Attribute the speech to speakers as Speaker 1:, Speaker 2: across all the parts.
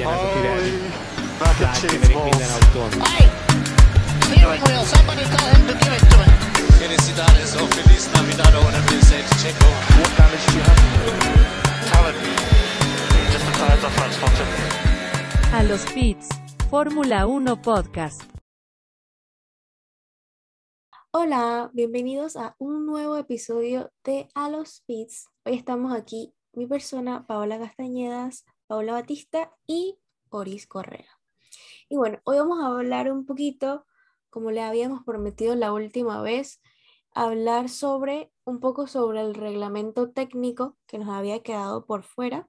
Speaker 1: Steering wheel, somebody tell him to give it to me.
Speaker 2: Felicidades o feliz Navidad o una vez Checo.
Speaker 3: What damage do you have? Talent. Just the tires are front spotted.
Speaker 4: A los pits, Fórmula 1 Podcast.
Speaker 5: Hola, bienvenidos a un nuevo episodio de A los Pits. Hoy estamos aquí, mi persona, Paola Castañedas, Paola Batista y Oris Correa. Y bueno, hoy vamos a hablar un poquito, como le habíamos prometido la última vez, hablar sobre un poco sobre el reglamento técnico que nos había quedado por fuera.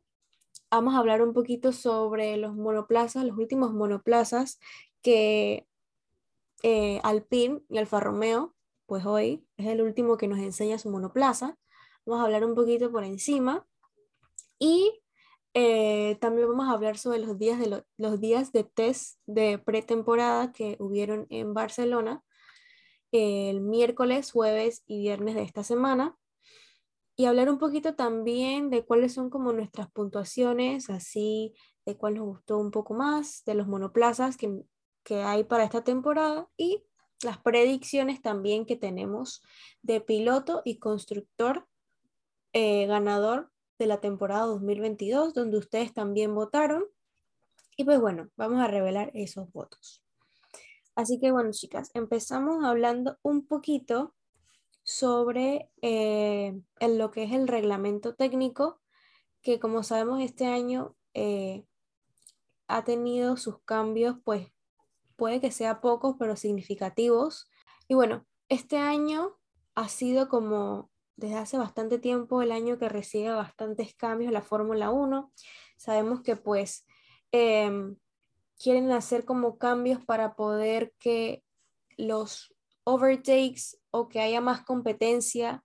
Speaker 5: Vamos a hablar un poquito sobre los monoplazas, los últimos monoplazas que eh, Alpine y Alfa Romeo, pues hoy es el último que nos enseña su monoplaza. Vamos a hablar un poquito por encima. Y eh, también vamos a hablar sobre los días de, los días de test de pretemporada que hubieron en Barcelona el miércoles, jueves y viernes de esta semana. Y hablar un poquito también de cuáles son como nuestras puntuaciones, así de cuál nos gustó un poco más, de los monoplazas que, que hay para esta temporada y las predicciones también que tenemos de piloto y constructor eh, ganador de la temporada 2022, donde ustedes también votaron. Y pues bueno, vamos a revelar esos votos. Así que bueno, chicas, empezamos hablando un poquito sobre eh, en lo que es el reglamento técnico, que como sabemos este año eh, ha tenido sus cambios, pues puede que sea pocos, pero significativos. Y bueno, este año ha sido como desde hace bastante tiempo el año que recibe bastantes cambios la Fórmula 1. Sabemos que pues em, quieren hacer como cambios para poder que los overtakes o que haya más competencia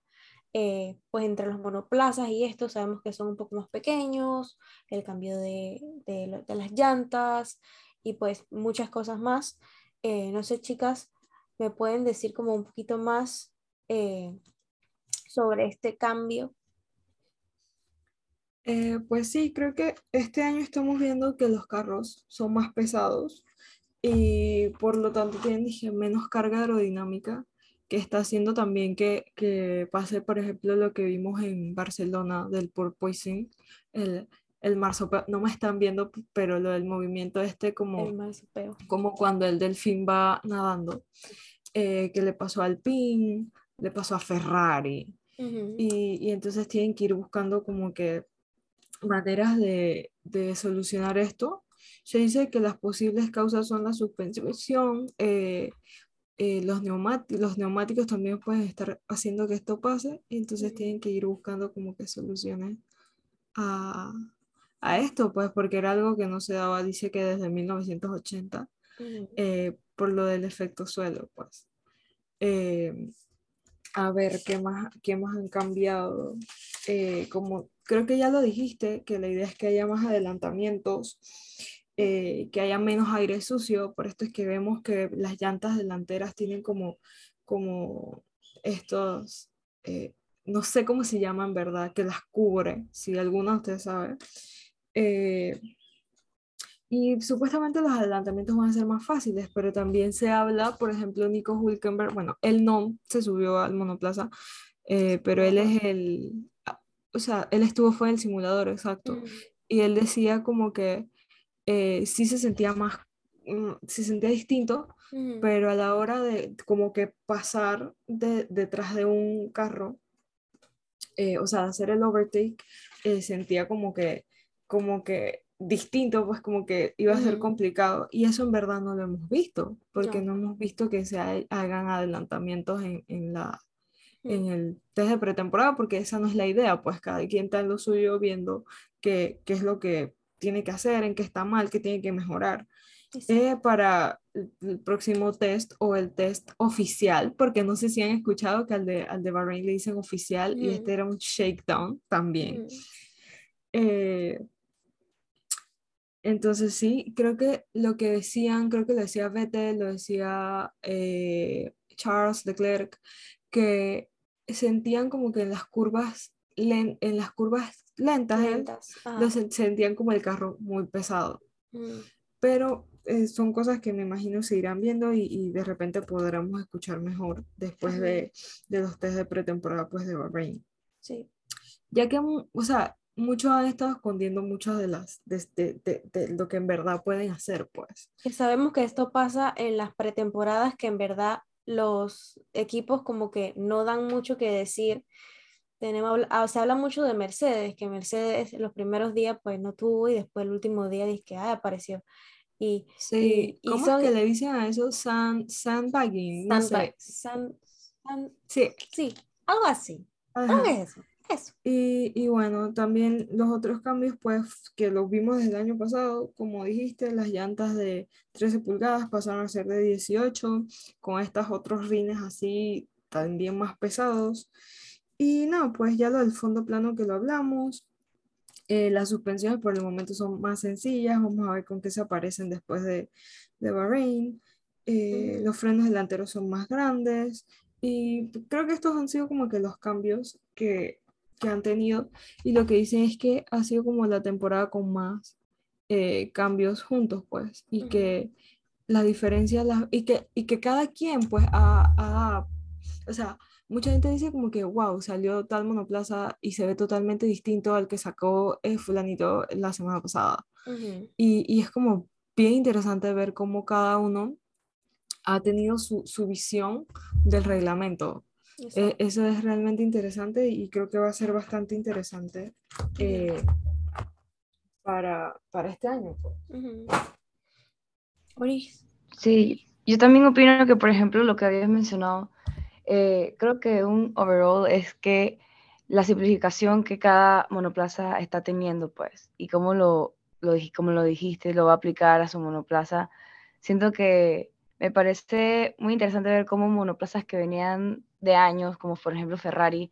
Speaker 5: eh, pues entre los monoplazas y esto sabemos que son un poco más pequeños, el cambio de, de, las llantas y pues muchas cosas más. Eh, no sé chicas, me pueden decir como un poquito más eh, sobre este cambio?
Speaker 6: Eh, pues sí, creo que este año estamos viendo que los carros son más pesados y por lo tanto tienen dije, menos carga aerodinámica, que está haciendo también que, que pase, por ejemplo, lo que vimos en Barcelona del porpoising, el, el marsopeo, no me están viendo, pero lo del movimiento este como, como cuando el delfín va nadando, eh, que le pasó al PIN, le pasó a Ferrari, y, entonces tienen que ir buscando como que maneras de, solucionar esto. Se dice que las posibles causas son la suspensión, eh, eh, los, neumáticos, los neumáticos también pueden estar haciendo que esto pase, y entonces tienen que ir buscando como que soluciones a, esto, pues porque era algo que no se daba, dice que desde 1980, eh, por lo del efecto suelo, pues a ver qué más, qué más han cambiado. Eh, como creo que ya lo dijiste, que la idea es que haya más adelantamientos, eh, que haya menos aire sucio, por esto es que vemos que las llantas delanteras tienen como, como estos, eh, no sé cómo se llaman, ¿verdad? Que las cubre, si alguno de ustedes sabe. Y supuestamente los adelantamientos van a ser más fáciles, pero también se habla, por ejemplo, Nico Hulkenberg, bueno, él no se subió al monoplaza, eh, pero él es el, ah, o sea, él estuvo, fue en el simulador, exacto, mm. y él decía como que eh, sí se sentía más, mm, se sentía distinto, mm. pero a la hora de como que pasar de, detrás de un carro, eh, o sea, hacer el overtake, sentía como que, como que distinto, pues como que iba a ser complicado. Y eso en verdad no lo hemos visto, porque no, hemos visto que se hagan adelantamientos en, en la, en el test de pretemporada, porque esa no es la idea, pues cada quien está en lo suyo viendo qué, qué es lo que tiene que hacer, en qué está mal, qué tiene que mejorar. Eh, para el próximo test o el test oficial, porque no sé si han escuchado que al de, al de Bahrain le dicen oficial y este era un shakedown también. eh, entonces sí, creo que lo que decían, creo que lo decía Vettel, lo decía eh, Charles Leclerc, que sentían como que en las curvas, en las curvas lentas, lo sentían como el carro muy pesado.
Speaker 5: Mm,
Speaker 6: pero eh, son cosas que me imagino se irán viendo y, y de repente podremos escuchar mejor después de, de los test de pretemporada pues de Bahrein.
Speaker 5: sí.
Speaker 6: Ya que, mu- o sea, muchos han estado escondiendo muchas de las, de, de- de- de lo que en verdad pueden hacer, pues.
Speaker 5: Que sabemos que esto pasa en las pretemporadas, que en verdad los equipos como que no dan mucho que decir. Tenemos, ah, se habla mucho de Mercedes, que Mercedes los primeros días pues no tuvo y después el último día dice que ah, apareció. Y,
Speaker 6: Sí,
Speaker 5: y
Speaker 6: ¿cómo
Speaker 5: son-
Speaker 6: es que le dicen a eso? Sand, sandbagging, no
Speaker 5: sandbag-
Speaker 6: sé.
Speaker 5: sand- sand-
Speaker 6: Sí,
Speaker 5: sí, algo así. que es eso. Eso.
Speaker 6: Y, y bueno, también los otros cambios, pues que los vimos desde el año pasado, como dijiste, las llantas de 13 pulgadas pasaron a ser de 18, con estos otros rines así también más pesados. Y no, pues ya lo del fondo plano que lo hablamos, eh, las suspensiones por el momento son más sencillas, vamos a ver con qué se aparecen después de, de Bahrein. Eh,
Speaker 5: Ujú.
Speaker 6: Los frenos delanteros son más grandes y creo que estos han sido como que los cambios que, que han tenido y lo que dicen es que ha sido como la temporada con más eh, cambios juntos pues y
Speaker 5: Ujú.
Speaker 6: que la diferencia la- y, que, y que cada quien pues ha, ha- o sea, mucha gente dice como que wow, salió tal monoplaza y se ve totalmente distinto al que sacó eh, fulanito la semana pasada
Speaker 5: Ujú.
Speaker 6: y, y es como bien interesante ver cómo cada uno ha tenido su, su visión del reglamento. Eh, eso es realmente interesante y creo que va a ser bastante interesante eh, para, para este año. pues.
Speaker 5: Ujú. Oris.
Speaker 7: Sí, yo también opino que, por ejemplo, lo que habías mencionado, eh, creo que un overall es que la simplificación que cada monoplaza está teniendo, pues, y cómo lo, lo, como lo dijiste, lo va a aplicar a su monoplaza. Siento que me parece muy interesante ver cómo monoplazas que venían de años, como por ejemplo Ferrari,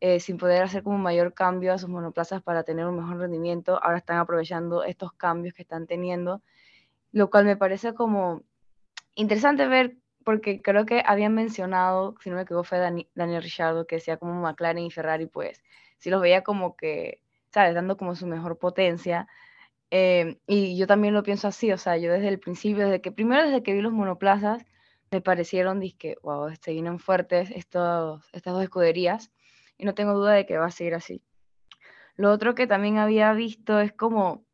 Speaker 7: eh, sin poder hacer como mayor cambio a sus monoplazas para tener un mejor rendimiento, ahora están aprovechando estos cambios que están teniendo, lo cual me parece como interesante ver, porque creo que habían mencionado, si no me equivoco, fue Dani- Daniel Ricciardo, que decía como McLaren y Ferrari, pues, si los veía como que, ¿sabes? Dando como su mejor potencia. Eh, y yo también lo pienso así, o sea, yo desde el principio, desde que, primero desde que vi los monoplazas, me parecieron, dizque, wow, se vienen fuertes estos, estas dos escuderías, y no tengo duda de que va a seguir así. Lo otro que también había visto es como,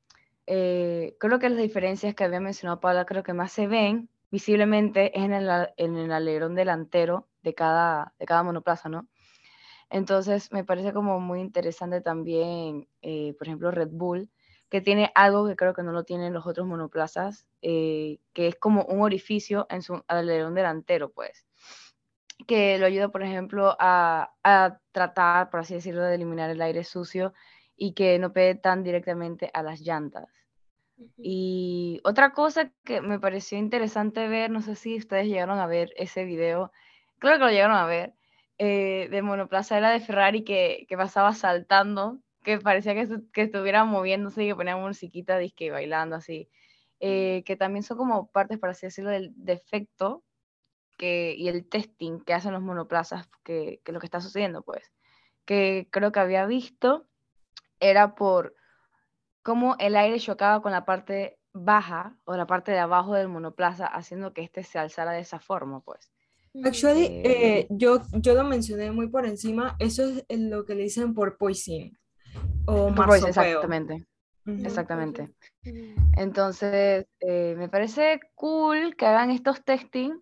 Speaker 7: eh, creo que las diferencias que había mencionado Paula, creo que más se ven visiblemente es en el, en el alerón delantero de cada, de cada monoplaza, ¿no? Entonces me parece como muy interesante también, eh, por ejemplo, Red Bull, que tiene algo que creo que no lo tienen los otros monoplazas, eh, que es como un orificio en su alerón delantero, pues que lo ayuda, por ejemplo, a, a tratar, por así decirlo, de eliminar el aire sucio y que no pegue tan directamente a las llantas. Y otra cosa que me pareció interesante ver, no sé si ustedes llegaron a ver ese video, creo que lo llegaron a ver, eh, de monoplaza era de Ferrari que, que pasaba saltando, que parecía que, que estuviera moviéndose y que ponía musiquita disque bailando así, eh, que también son como partes, por así decirlo, del defecto que, y el testing que hacen los monoplazas, que, que lo que está sucediendo, pues, que creo que había visto era por cómo el aire chocaba con la parte baja o la parte de abajo del monoplaza, haciendo que éste se alzara de esa forma, pues.
Speaker 6: Actually,
Speaker 7: Eh,
Speaker 6: eh, yo, yo lo mencioné muy por encima, eso es en lo que le dicen por poison o marsopeo.
Speaker 7: exactamente, exactamente. Entonces, eh, me parece cool que hagan estos testing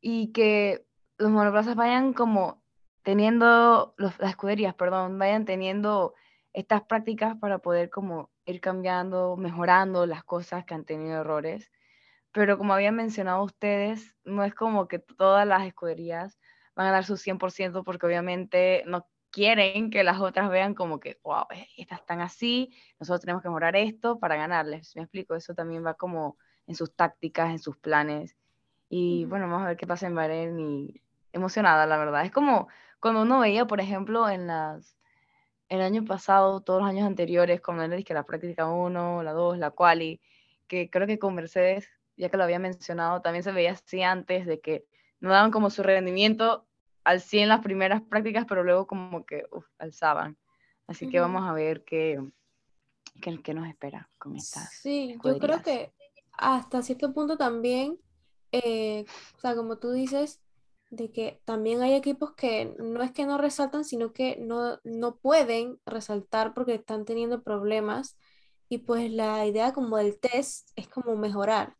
Speaker 7: y que los monoplazas vayan como teniendo, los, las escuderías, perdón, vayan teniendo estas prácticas para poder como ir cambiando, mejorando las cosas que han tenido errores. Pero como habían mencionado ustedes, no es como que todas las escuderías van a dar su 100% porque obviamente no quieren que las otras vean como que, wow, eh, estas están así, nosotros tenemos que mejorar esto para ganarles. Me explico, eso también va como en sus tácticas, en sus planes. Y bueno, vamos a ver qué pasa en Bahrein y emocionada, la verdad. Es como cuando uno veía, por ejemplo, en las, el año pasado, todos los años anteriores, cuando era que la práctica 1, la 2, la quali, que creo que con Mercedes, ya que lo había mencionado, también se veía así antes de que no daban como su rendimiento al 100 las primeras prácticas, pero luego como que uf, alzaban. Así que
Speaker 5: Ujú.
Speaker 7: vamos a ver qué, qué, qué nos espera con estas.
Speaker 5: Sí, yo creo
Speaker 7: escuderías.
Speaker 5: que hasta cierto punto también, eh, o sea, como tú dices, de que también hay equipos que no es que no resaltan, sino que no, no pueden resaltar porque están teniendo problemas. Y pues la idea como del test es como mejorar.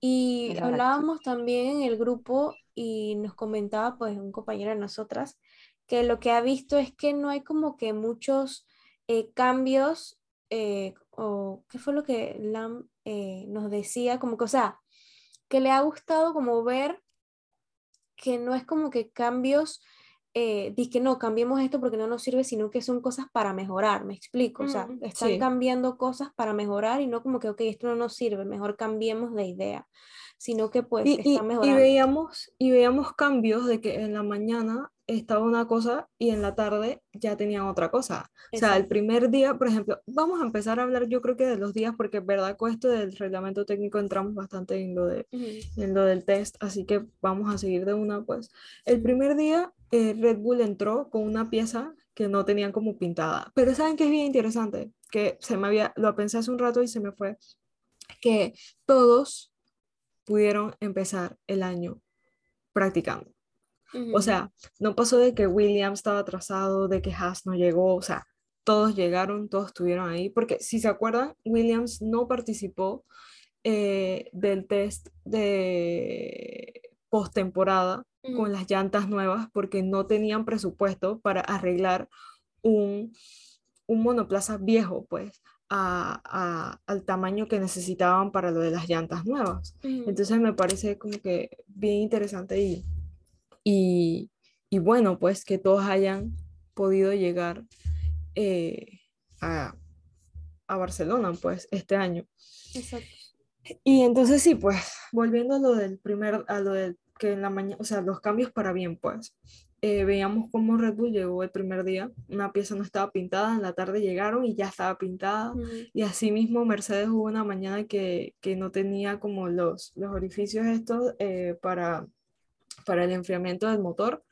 Speaker 5: Y hablábamos también en el grupo y nos comentaba pues un compañero de nosotras que lo que ha visto es que no hay como que muchos eh, cambios eh, o qué fue lo que Lam eh, nos decía, como que, o sea, que le ha gustado como ver que no es como que cambios, eh, que no, cambiemos esto porque no nos sirve, sino que son cosas para mejorar, me explico, o sea,
Speaker 6: Mm,
Speaker 5: están
Speaker 6: sí.
Speaker 5: cambiando cosas para mejorar y no como que, ok, esto no nos sirve, mejor cambiemos de idea, sino que pues
Speaker 6: Y, y-
Speaker 5: están
Speaker 6: y
Speaker 5: mejorando.
Speaker 6: veíamos, y veíamos cambios de que en la mañana estaba una cosa y en la tarde ya tenían otra cosa. O sea, el
Speaker 5: Exacto.
Speaker 6: primer día, por ejemplo, vamos a empezar a hablar yo creo que de los días, porque es verdad con esto del reglamento técnico entramos bastante en lo, de, en lo del test, así que vamos a seguir de una, pues. El primer día eh, Red Bull entró con una pieza que no tenían como pintada, pero ¿saben qué es bien interesante? Que se me había, lo pensé hace un rato y se me fue, que todos pudieron empezar el año practicando. O sea, no pasó de que Williams estaba atrasado, de que Haas no llegó, o sea, todos llegaron, todos estuvieron ahí, porque si se acuerdan, Williams no participó eh, del test de postemporada
Speaker 5: Ujú.
Speaker 6: con las llantas nuevas porque no tenían presupuesto para arreglar un, un monoplaza viejo, pues, a- a- al tamaño que necesitaban para lo de las llantas nuevas.
Speaker 5: Ujú.
Speaker 6: Entonces me parece como que bien interesante y, y, y bueno, pues que todos hayan podido llegar eh, a, a Barcelona, pues, este año.
Speaker 5: Exacto.
Speaker 6: Y entonces sí, pues, volviendo a lo del primer, a lo del que en la mañana, o sea, los cambios para bien, pues, eh, veíamos cómo Red Bull llegó el primer día, una pieza no estaba pintada, en la tarde llegaron y ya estaba pintada. Y asimismo Mercedes hubo una mañana que, que no tenía como los, los orificios estos eh, para, para el enfriamiento del motor.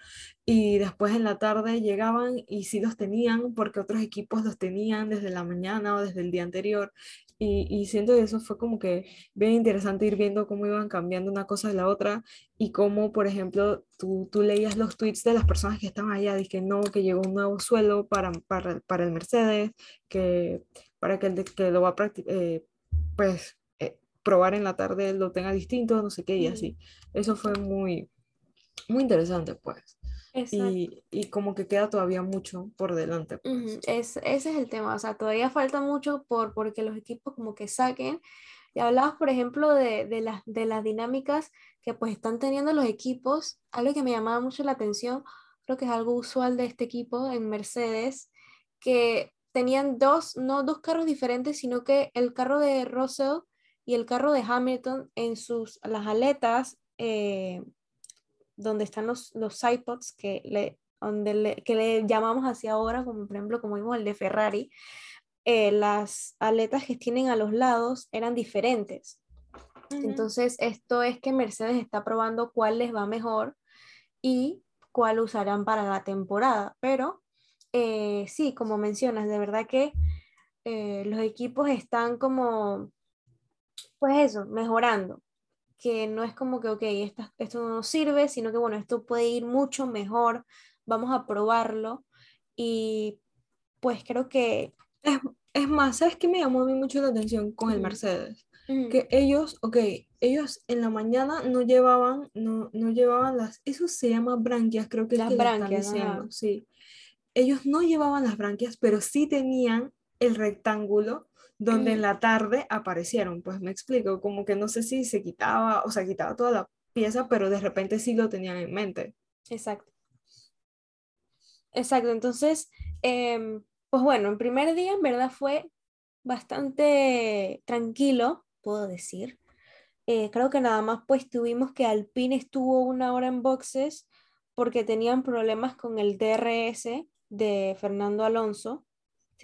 Speaker 6: Y después en la tarde llegaban y sí los tenían porque otros equipos los tenían desde la mañana o desde el día anterior. Y, y siento que eso fue como que bien interesante ir viendo cómo iban cambiando una cosa de la otra y cómo, por ejemplo, tú, tú leías los tweets de las personas que estaban allá, que no, que llegó un nuevo suelo para, para, para el Mercedes, que para que el que lo va a eh, pues, eh, probar en la tarde lo tenga distinto, no sé qué, y así. Eso fue muy, muy interesante, pues. Y, y como que queda todavía mucho por delante, pues.
Speaker 5: Es- ese es el tema, o sea, todavía falta mucho por porque los equipos como que saquen. Y hablabas, por ejemplo, de, de las, de las dinámicas que pues están teniendo los equipos. Algo que me llamaba mucho la atención, creo que es algo usual de este equipo en Mercedes, que tenían dos, no dos carros diferentes, sino que el carro de Russell y el carro de Hamilton en sus, las aletas, eh, donde están los, los iPods que le, donde le- que le llamamos hacia ahora, como por ejemplo, como vimos el de Ferrari, eh, las aletas que tienen a los lados eran diferentes. Entonces, esto es que Mercedes está probando cuál les va mejor y cuál usarán para la temporada. Pero eh, sí, como mencionas, de verdad que eh, los equipos están como, pues eso, mejorando. Que no es como que, ok, esta- esto no nos sirve, sino que, bueno, esto puede ir mucho mejor, vamos a probarlo. Y pues creo que...
Speaker 6: Es, es más, ¿sabes qué me llamó a mí mucho la atención con el. Mercedes? Que ellos, ok, ellos en la mañana no llevaban, no, no llevaban las, eso se llama branquias, creo que es
Speaker 5: Las
Speaker 6: que le están
Speaker 5: branquias, ajá.
Speaker 6: diciendo, sí. Ellos no llevaban las branquias, pero sí tenían el rectángulo donde en
Speaker 5: Ujú.
Speaker 6: la tarde aparecieron, pues me explico, como que no sé si se quitaba, o sea, quitaba toda la pieza, pero de repente sí lo tenían en mente.
Speaker 5: Exacto. Exacto, entonces, em, pues bueno, el primer día en verdad fue bastante tranquilo, puedo decir. Eh, creo que nada más pues tuvimos que Alpine estuvo una hora en boxes porque tenían problemas con el DRS de Fernando Alonso,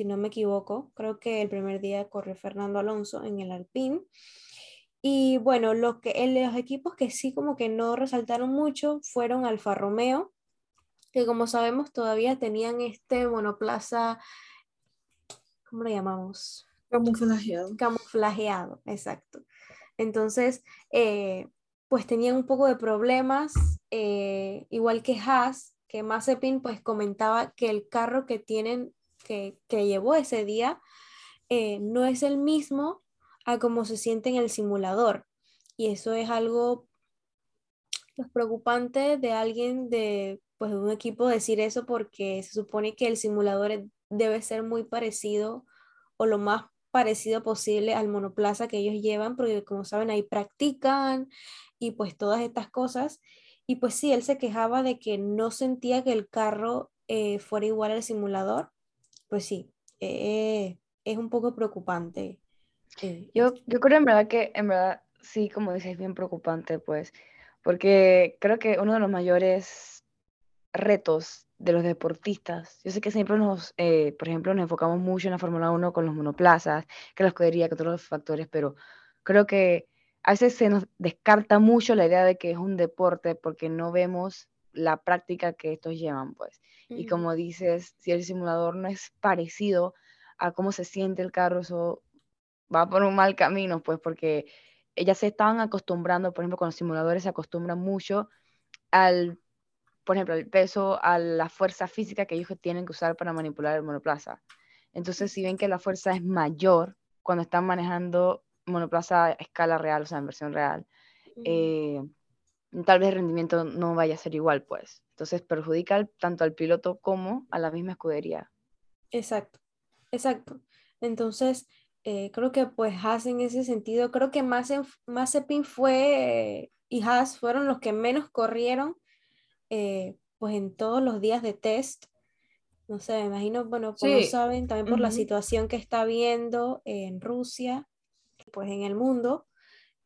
Speaker 5: si no me equivoco. Creo que el primer día corrió Fernando Alonso en el Alpine. Y bueno, los, que, en los equipos que sí como que no resaltaron mucho fueron Alfa Romeo, que como sabemos todavía tenían este monoplaza, ¿cómo lo llamamos?
Speaker 6: Camuflajeado.
Speaker 5: camuflajeado, exacto. Entonces, eh, pues tenían un poco de problemas, eh, igual que Haas, que Mazepin pues comentaba que el carro que tienen, que, que llevó ese día, eh, no es el mismo a como se siente en el simulador. Y eso es algo pues, preocupante de alguien de, pues, un equipo decir eso porque se supone que el simulador debe ser muy parecido o lo más parecido posible al monoplaza que ellos llevan, porque como saben ahí practican y pues todas estas cosas. Y pues sí, él se quejaba de que no sentía que el carro eh, fuera igual al simulador. Pues sí, eh, es un poco preocupante. eh,
Speaker 7: Yo, yo creo en verdad que, en verdad, sí, como dices, es bien preocupante, pues, porque creo que uno de los mayores retos de los deportistas, yo sé que siempre nos, eh, por ejemplo, nos enfocamos mucho en la Fórmula 1 con los monoplazas, que la escudería, que todos los factores, pero creo que a veces se nos descarta mucho la idea de que es un deporte porque no vemos la práctica que estos llevan, pues. Y como dices, si el simulador no es parecido a cómo se siente el carro, eso va por un mal camino, pues, porque ellas se estaban acostumbrando, por ejemplo, con los simuladores se acostumbran mucho al, por ejemplo, al peso, a la fuerza física que ellos tienen que usar para manipular el monoplaza. Entonces, si ven que la fuerza es mayor cuando están manejando monoplaza a escala real, o sea, en versión real, eh, tal vez el rendimiento no vaya a ser igual, pues. Entonces, perjudica al- tanto al piloto como a la misma escudería.
Speaker 5: Exacto, exacto. Entonces, eh, creo que pues Haas en ese sentido, creo que Mazen- Mazepin fue eh, y Haas fueron los que menos corrieron eh, pues en todos los días de test. No sé, me imagino, bueno, como
Speaker 6: Sí,
Speaker 5: saben, también por la situación que está habiendo en Rusia, pues en el mundo,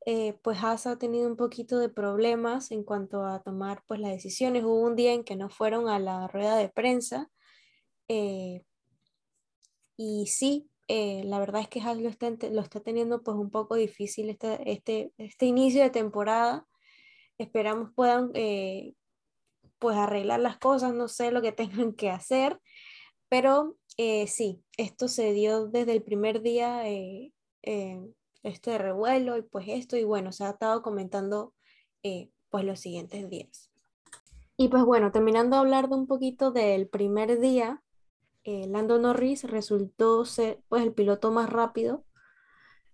Speaker 5: eh, pues Haas ha tenido un poquito de problemas en cuanto a tomar pues las decisiones. Hubo un día en que no fueron a la rueda de prensa. eh, y sí, eh, la verdad es que Haas lo está, teniendo pues un poco difícil este, este, este inicio de temporada. Esperamos puedan pues arreglar las cosas, no sé lo que tengan que hacer, pero sí, esto se dio desde el primer día, este revuelo y pues esto, y bueno, se ha estado comentando eh, pues los siguientes días. Y pues bueno, terminando de hablar de un poquito del primer día, eh, Lando Norris resultó ser pues el piloto más rápido.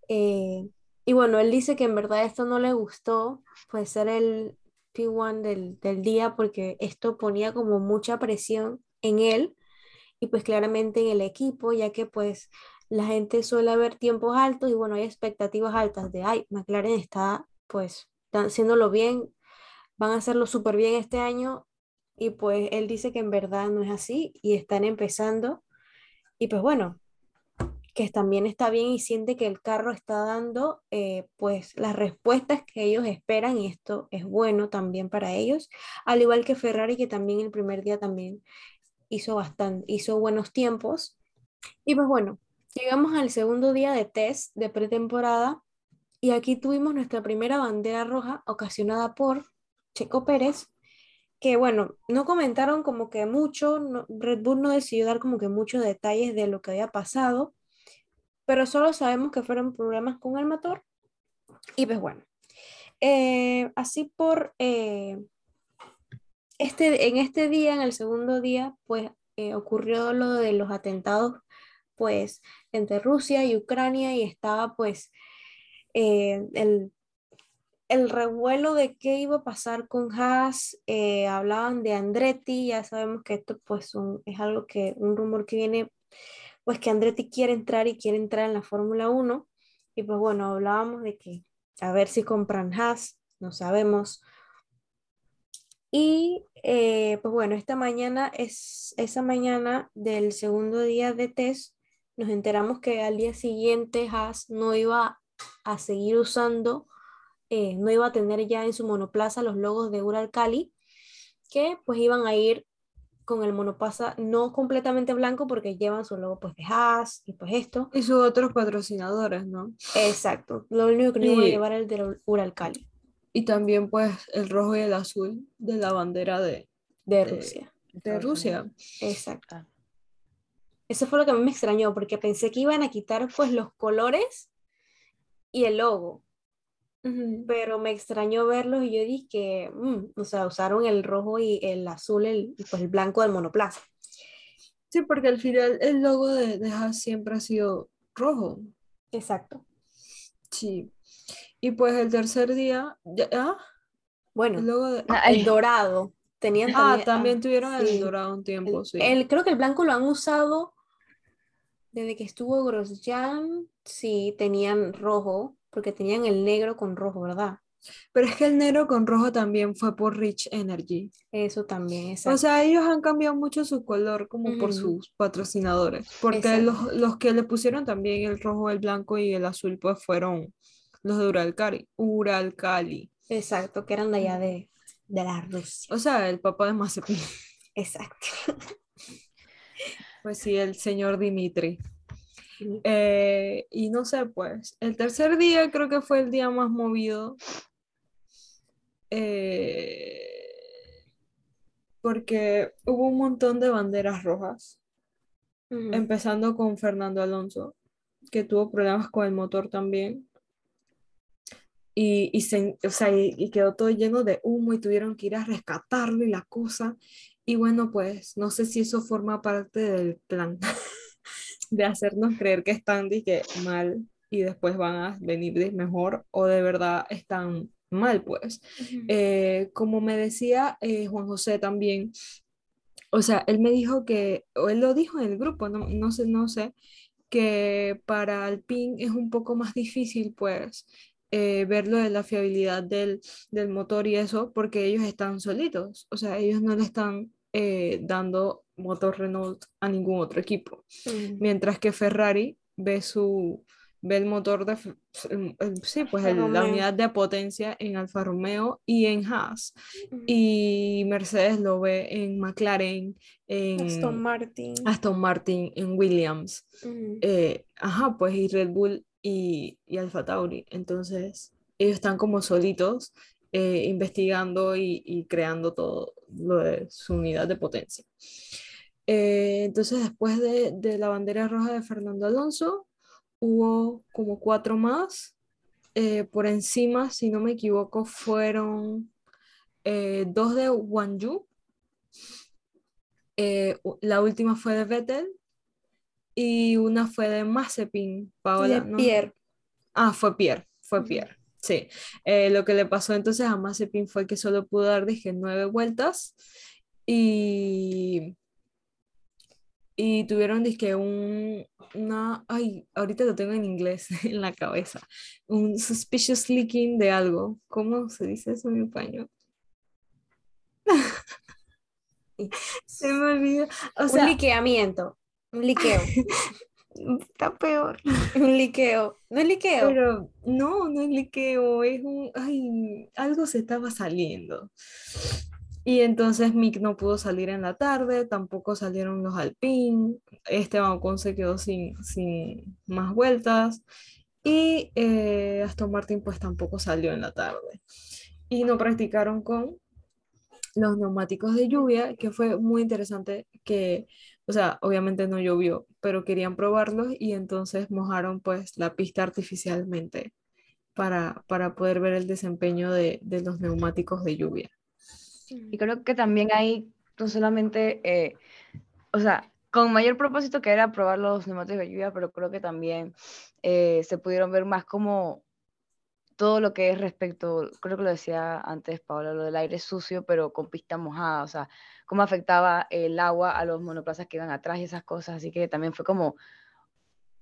Speaker 5: eh, y bueno, él dice que en verdad esto no le gustó, pues ser el P1 del, del día, porque esto ponía como mucha presión en él y pues claramente en el equipo, ya que pues la gente suele ver tiempos altos y bueno, hay expectativas altas de, ay, McLaren está pues haciéndolo bien, van a hacerlo súper bien este año y pues él dice que en verdad no es así y están empezando. Y pues bueno, que también está bien y siente que el carro está dando eh, pues las respuestas que ellos esperan y esto es bueno también para ellos, al igual que Ferrari que también el primer día también hizo bastante, hizo buenos tiempos. Y pues bueno, llegamos al segundo día de test de pretemporada y aquí tuvimos nuestra primera bandera roja ocasionada por Checo Pérez, que bueno, no comentaron como que mucho, no- Red Bull no decidió dar como que muchos detalles de lo que había pasado, pero solo sabemos que fueron problemas con el motor y pues bueno, eh, así por eh, este, en este día, en el segundo día, pues eh, ocurrió lo de los atentados pues entre Rusia y Ucrania y estaba pues eh, el, el revuelo de qué iba a pasar con Haas, eh, hablaban de Andretti, ya sabemos que esto pues un- es algo que, un rumor que viene, pues que Andretti quiere entrar y quiere entrar en la Fórmula 1 y pues bueno, hablábamos de que a ver si compran Haas, no sabemos. Y eh, pues bueno, esta mañana es esa mañana del segundo día de test, nos enteramos que al día siguiente Haas no iba a seguir usando, eh, no iba a tener ya en su monoplaza los logos de Uralcali, que pues iban a ir con el monoplaza no completamente blanco porque llevan su logo pues de Haas y pues esto.
Speaker 6: Y sus otros patrocinadores, ¿no?
Speaker 5: Exacto, lo único que no iban a llevar era el de Uralcali
Speaker 6: Y también pues el rojo y el azul de la bandera de,
Speaker 5: de Rusia.
Speaker 6: de
Speaker 7: Estados
Speaker 6: Rusia.
Speaker 5: Exacto.
Speaker 7: Ah.
Speaker 5: Eso fue lo que a mí me extrañó, porque pensé que iban a quitar pues los colores y el logo, pero me extrañó verlos y yo dije que, mm, o sea, usaron el rojo y el azul el, y pues el blanco del monoplaza.
Speaker 6: Sí, porque al final el logo de, de Haas siempre ha sido rojo.
Speaker 5: Exacto.
Speaker 6: Sí. Y pues el tercer día, ya- ¿ah?
Speaker 5: Bueno,
Speaker 6: El logo de...
Speaker 7: Ay,
Speaker 5: el dorado. Tenían
Speaker 6: Ah,
Speaker 5: también, ah,
Speaker 6: tuvieron el
Speaker 5: sí.
Speaker 6: dorado un tiempo,
Speaker 5: El-
Speaker 6: sí.
Speaker 5: el- creo que el blanco lo han usado desde que estuvo Grosjean. Sí, tenían rojo, porque tenían el negro con rojo, ¿verdad?
Speaker 6: Pero es que el negro con rojo también fue por Rich Energy.
Speaker 5: Eso también,
Speaker 6: O
Speaker 5: exacto.
Speaker 6: sea, ellos han cambiado mucho su color como por sus patrocinadores. Porque los, los que le pusieron también el rojo, el blanco y el azul, pues fueron los de Uralcali. Uralcali.
Speaker 5: Exacto, que eran de allá de, de la Rusia.
Speaker 6: O sea, el papá de Mazepin.
Speaker 5: Exacto.
Speaker 6: Pues sí, el señor Dimitri. Eh, y no sé, pues, el tercer día creo que fue el día más movido. eh, porque hubo un montón de banderas rojas, empezando con Fernando Alonso, que tuvo problemas con el motor también. Y, y, se- o sea, y- y quedó todo lleno de humo y tuvieron que ir a rescatarlo y la cosa. Y bueno, pues no sé si eso forma parte del plan de hacernos creer que están dizque, mal y después van a venir de mejor o de verdad están mal, pues. Eh, como me decía eh, Juan José también, o sea, él me dijo que, o él lo dijo en el grupo, no, no sé, no sé, que para Alpine es un poco más difícil, pues, eh, ver lo de la fiabilidad del, del motor y eso, porque ellos están solitos, o sea, ellos no le están eh, dando motor Renault a ningún otro equipo,
Speaker 5: Ujú.
Speaker 6: mientras que Ferrari ve su ve el motor de sí, pues el- la unidad de potencia en Alfa Romeo y en Haas
Speaker 5: Ujú.
Speaker 6: y Mercedes lo ve en McLaren, en
Speaker 5: Aston Martin.
Speaker 6: Aston Martin, en Williams,
Speaker 5: Ujú.
Speaker 6: eh, ajá, pues y Red Bull y, y Alfa Tauri. Entonces, ellos están como solitos eh, investigando y, y creando todo lo de su unidad de potencia. Eh, entonces, después de, de la bandera roja de Fernando Alonso, hubo como cuatro más. Eh, por encima, si no me equivoco, fueron dos de u- la última fue de Vettel y una fue de Mazepin, Paola.
Speaker 5: de
Speaker 6: ¿no?
Speaker 5: Pierre.
Speaker 6: Ah, fue Pierre, fue. Pierre. Sí, Eh, lo que le pasó entonces a Mazepin fue que solo pudo dar, dije, nueve vueltas y, y tuvieron, dije, un, una, ay, ahorita lo tengo en inglés en la cabeza, un suspicious leaking de algo. ¿Cómo se dice eso en español? Se me olvidó. O sea,
Speaker 5: un liqueamiento. Un liqueo.
Speaker 6: está peor.
Speaker 5: un liqueo. No es liqueo.
Speaker 6: Pero no, no es liqueo, es un, ay, algo se estaba saliendo. Y entonces Mick no pudo salir en la tarde, tampoco salieron los Alpine, Esteban Ocon se quedó sin, sin más vueltas y eh, Aston Martin pues tampoco salió en la tarde. Y no practicaron con los neumáticos de lluvia, que fue muy interesante que, o sea, obviamente no llovió, pero querían probarlos y entonces mojaron pues la pista artificialmente para, para poder ver el desempeño de, de los neumáticos de lluvia.
Speaker 7: Y creo que también hay no solamente, eh, o sea, con mayor propósito que era probar los neumáticos de lluvia, pero creo que también eh, se pudieron ver más como todo lo que es respecto, creo que lo decía antes Paola, lo del aire sucio, pero con pista mojada, o sea, cómo afectaba el agua a los monoplazas que iban atrás y esas cosas, así que también fue como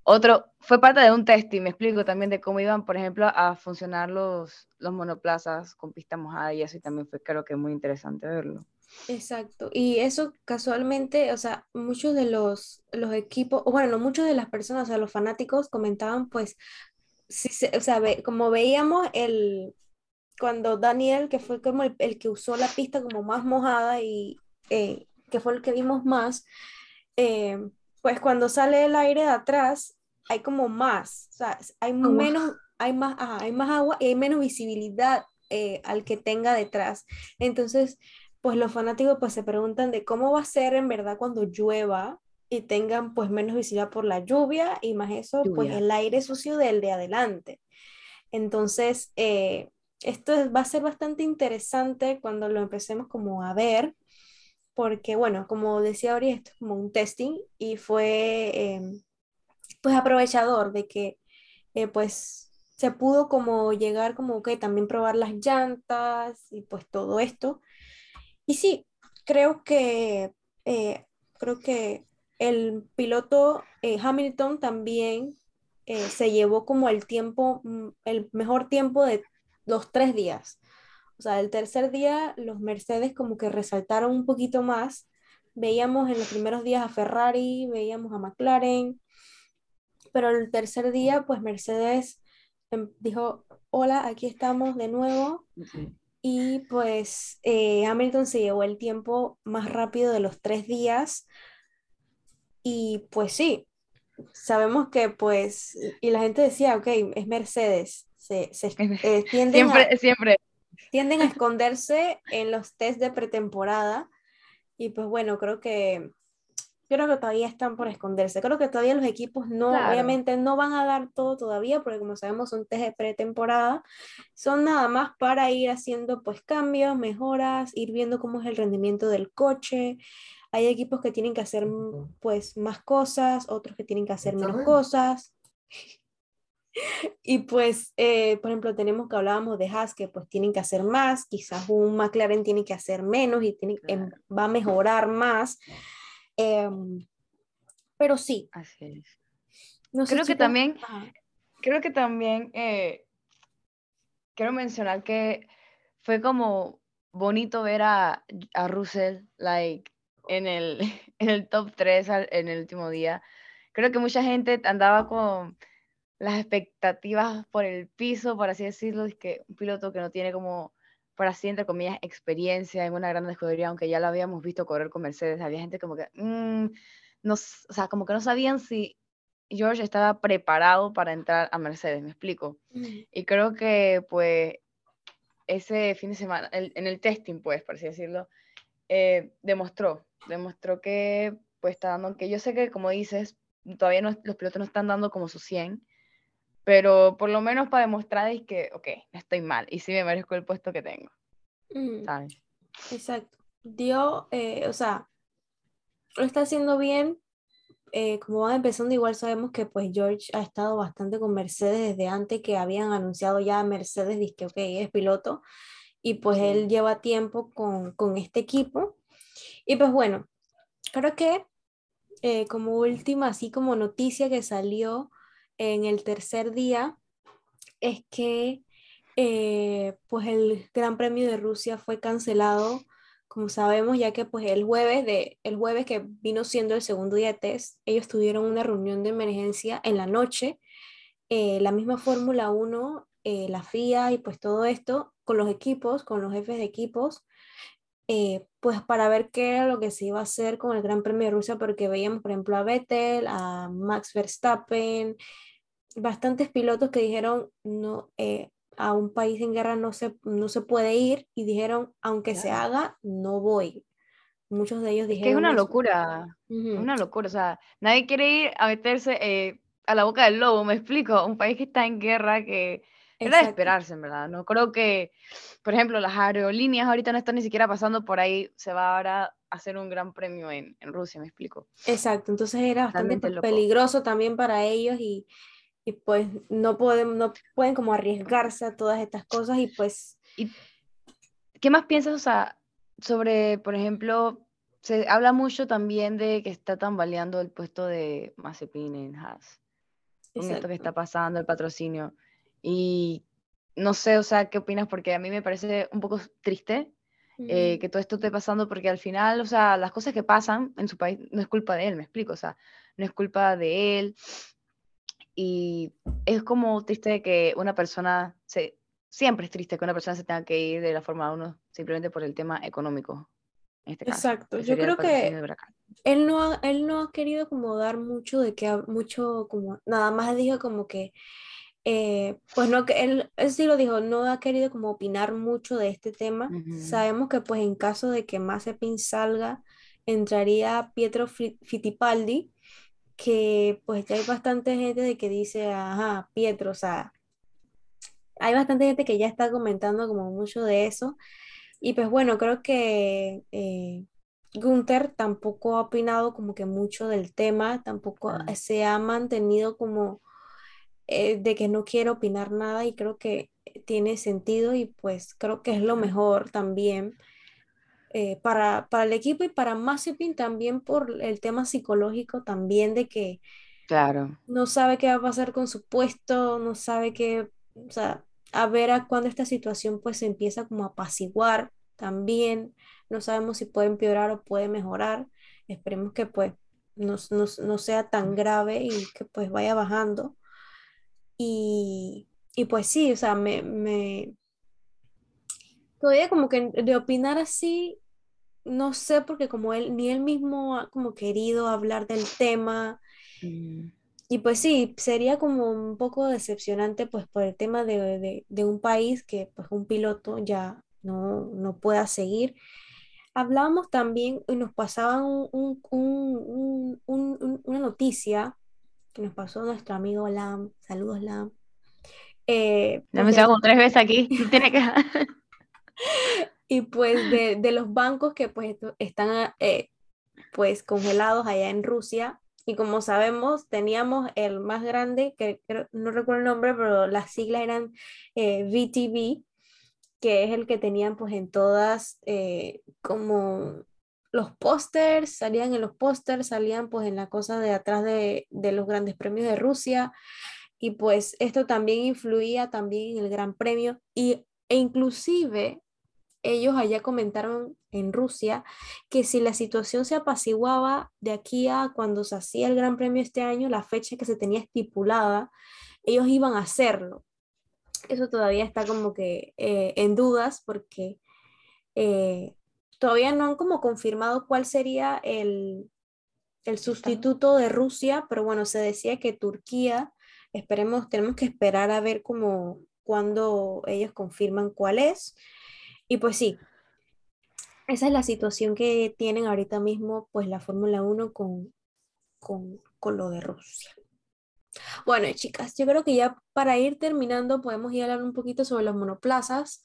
Speaker 7: otro, fue parte de un test y me explico también de cómo iban, por ejemplo, a funcionar los, los monoplazas con pista mojada y eso y también fue creo que muy interesante verlo.
Speaker 5: Exacto. Y eso casualmente, o sea, muchos de los, los equipos, o bueno, no muchos de las personas, o sea, los fanáticos comentaban, pues, sí se- o sea, ve- como veíamos el, cuando Daniel, que fue como el, el que usó la pista como más mojada y eh, que fue el que vimos más, eh, pues cuando sale el aire de atrás, hay como más, o sea, hay menos, hay más, ajá, hay más agua y hay menos visibilidad eh, al que tenga detrás. Entonces, pues los fanáticos pues se preguntan de cómo va a ser en verdad cuando llueva y tengan pues menos visibilidad por la lluvia y más eso, pues el aire sucio del de adelante. Entonces, eh, esto es- va a ser bastante interesante cuando lo empecemos como a ver, porque bueno, como decía Ori, esto es como un testing y fue eh, pues aprovechador de que eh, pues se pudo como llegar como que también probar las llantas y pues todo esto. Y sí, creo que eh, creo que el piloto eh, Hamilton también eh, se llevó como el tiempo, mm, el mejor tiempo de los tres días. O sea, el tercer día los Mercedes como que resaltaron un poquito más. Veíamos en los primeros días a Ferrari, veíamos a McLaren, pero el tercer día pues Mercedes em, dijo, hola, aquí estamos de nuevo. Y pues eh, Hamilton se llevó el tiempo más rápido de los tres días. Y pues sí, sabemos que pues, y la gente decía, ok, es Mercedes, se, se- eh, tienden a,
Speaker 7: Siempre, siempre.
Speaker 5: tienden a esconderse en los test de pretemporada. Y pues bueno, creo que, creo que todavía están por esconderse. Creo que todavía los equipos no,
Speaker 7: Claro.
Speaker 5: obviamente no van a dar todo todavía, porque como sabemos son test de pretemporada. Son nada más para ir haciendo pues cambios, mejoras, ir viendo cómo es el rendimiento del coche. Hay equipos que tienen que hacer mm, pues más cosas, otros que tienen que hacer menos cosas. Y pues, eh, por ejemplo, tenemos que hablábamos de Haas, que pues tienen que hacer más, quizás un McLaren tiene que hacer menos y tiene, em, va a mejorar más. Em, pero sí,
Speaker 7: Así es.
Speaker 5: no sé,
Speaker 7: Creo que también, creo que también eh, quiero mencionar que fue como bonito ver a, a Russell like, en el, en el top 3 al- en el último día. Creo que mucha gente andaba con las expectativas por el piso, por así decirlo, es que un piloto que no tiene como, por así entre comillas, experiencia en una gran escudería, aunque ya lo habíamos visto correr con Mercedes, había gente como que, mm, no, o sea, como que no sabían si George estaba preparado para entrar a Mercedes, me explico.
Speaker 5: mm,
Speaker 7: Y creo que pues ese fin de semana, el- en el testing, pues, por así decirlo, eh, demostró, demostró que pues está dando, aunque yo sé que como dices, todavía no, los pilotos no están dando como su 100, pero por lo menos para demostrar es que, ok, estoy mal y sí me merezco el puesto que tengo,
Speaker 5: mm.
Speaker 7: ¿sabes?
Speaker 5: Exacto. Dio, eh, o sea, lo está haciendo bien. eh, como van empezando, igual sabemos que pues George ha estado bastante con Mercedes desde antes que habían anunciado ya a Mercedes, dice que ok, es piloto. Y pues
Speaker 7: Sí.
Speaker 5: él lleva tiempo con, con este equipo. Y pues bueno, creo que eh, como última, así como noticia que salió en el tercer día, es que eh, pues el Gran Premio de Rusia fue cancelado, como sabemos, ya que pues el jueves, de, el jueves que vino siendo el segundo día de test, ellos tuvieron una reunión de emergencia en la noche, eh, la misma Fórmula 1, eh, la FIA y pues todo esto con los equipos, con los jefes de equipos, eh, pues para ver qué era lo que se iba a hacer con el Gran Premio de Rusia, porque veíamos, por ejemplo, a Vettel, a Max Verstappen, bastantes pilotos que dijeron no, eh, a un país en guerra no se, no se puede ir y dijeron, aunque se
Speaker 7: Claro.
Speaker 5: haga, no voy. Muchos de ellos
Speaker 7: Es que es
Speaker 5: dijeron
Speaker 7: una locura, es
Speaker 5: Ujú,
Speaker 7: una locura, o sea, nadie quiere ir a meterse eh, a la boca del lobo, me explico, un país que está en guerra que era de esperarse, en verdad, no creo que, por ejemplo, las aerolíneas ahorita no están ni siquiera pasando por ahí, se va ahora a hacer un gran premio en, en Rusia, me explico.
Speaker 5: Exacto, entonces era bastante peligroso también para ellos y, y pues no pueden, no pueden como arriesgarse a todas estas cosas y pues
Speaker 7: ¿Y qué más piensas, o sea, sobre, por ejemplo, se habla mucho también de que está tambaleando el puesto de Mazepin en Haas, con esto que está pasando, el patrocinio. Y no sé, o sea, ¿qué opinas? Porque a mí me parece un poco triste eh,
Speaker 5: Mm,
Speaker 7: que todo esto esté pasando, porque al final, o sea, las cosas que pasan en su país no es culpa de él, me explico, o sea, no es culpa de él. Y es como triste que una persona se... Siempre es triste que una persona se tenga que ir de la Fórmula 1 simplemente por el tema económico, en este caso.
Speaker 5: Exacto, yo creo que él no ha, él no ha querido como dar mucho de que mucho como nada más dijo como que eh, pues no él, él sí lo dijo no ha querido como opinar mucho de este tema sabemos que pues en caso de que Mazepin salga entraría Pietro Fi- Fittipaldi, que pues ya hay bastante gente de que dice, ajá, Pietro, o sea, hay bastante gente que ya está comentando como mucho de eso. Y pues bueno, creo que eh, Gunther tampoco ha opinado como que mucho del tema, tampoco
Speaker 7: Ah.
Speaker 5: se ha mantenido como eh, de que no quiere opinar nada y creo que tiene sentido y pues creo que es lo mejor también eh, para, para el equipo y para Mazepin también por el tema psicológico también de que
Speaker 7: Claro.
Speaker 5: no sabe qué va a pasar con su puesto, no sabe qué, o sea, a ver a cuándo esta situación pues se empieza como a apaciguar también, no sabemos si puede empeorar o puede mejorar, esperemos que pues no, no- no sea tan grave y que pues vaya bajando y, y pues sí, o sea, me, me, todavía como que de opinar así, no sé, porque como él, ni él mismo ha como querido hablar del tema.
Speaker 7: Mm,
Speaker 5: Y pues sí, sería como un poco decepcionante pues por el tema de, de- de un país que pues un piloto ya no, no pueda seguir. Hablábamos también y nos pasaban un- un- un- un- un- un- una noticia que nos pasó nuestro amigo Lam, saludos Lam, eh,
Speaker 7: Ya
Speaker 5: pues
Speaker 7: me como tres veces aquí. Tiene que.
Speaker 5: y pues de, de los bancos que pues están eh, pues congelados allá en Rusia. Y como sabemos, teníamos el más grande, que no recuerdo el nombre, pero las siglas eran eh, VTB, que es el que tenían pues en todas eh, como los pósters, salían en los pósters, salían pues en la cosa de atrás de, de los grandes premios de Rusia. Y pues esto también influía también en el Gran Premio y, e inclusive ellos allá comentaron en Rusia que si la situación se apaciguaba de aquí a cuando se hacía el Gran Premio este año, la fecha que se tenía estipulada, ellos iban a hacerlo. Eso todavía está como que eh, en dudas porque eh, todavía no han como confirmado cuál sería el, el sustituto de Rusia, pero bueno, se decía que Turquía, esperemos, tenemos que esperar a ver cómo cuando ellos confirman cuál es. Y pues sí, esa es la situación que tienen ahorita mismo, pues la Fórmula 1 con, con, con lo de Rusia. Bueno, chicas, yo creo que ya para ir terminando podemos ir a hablar un poquito sobre los monoplazas.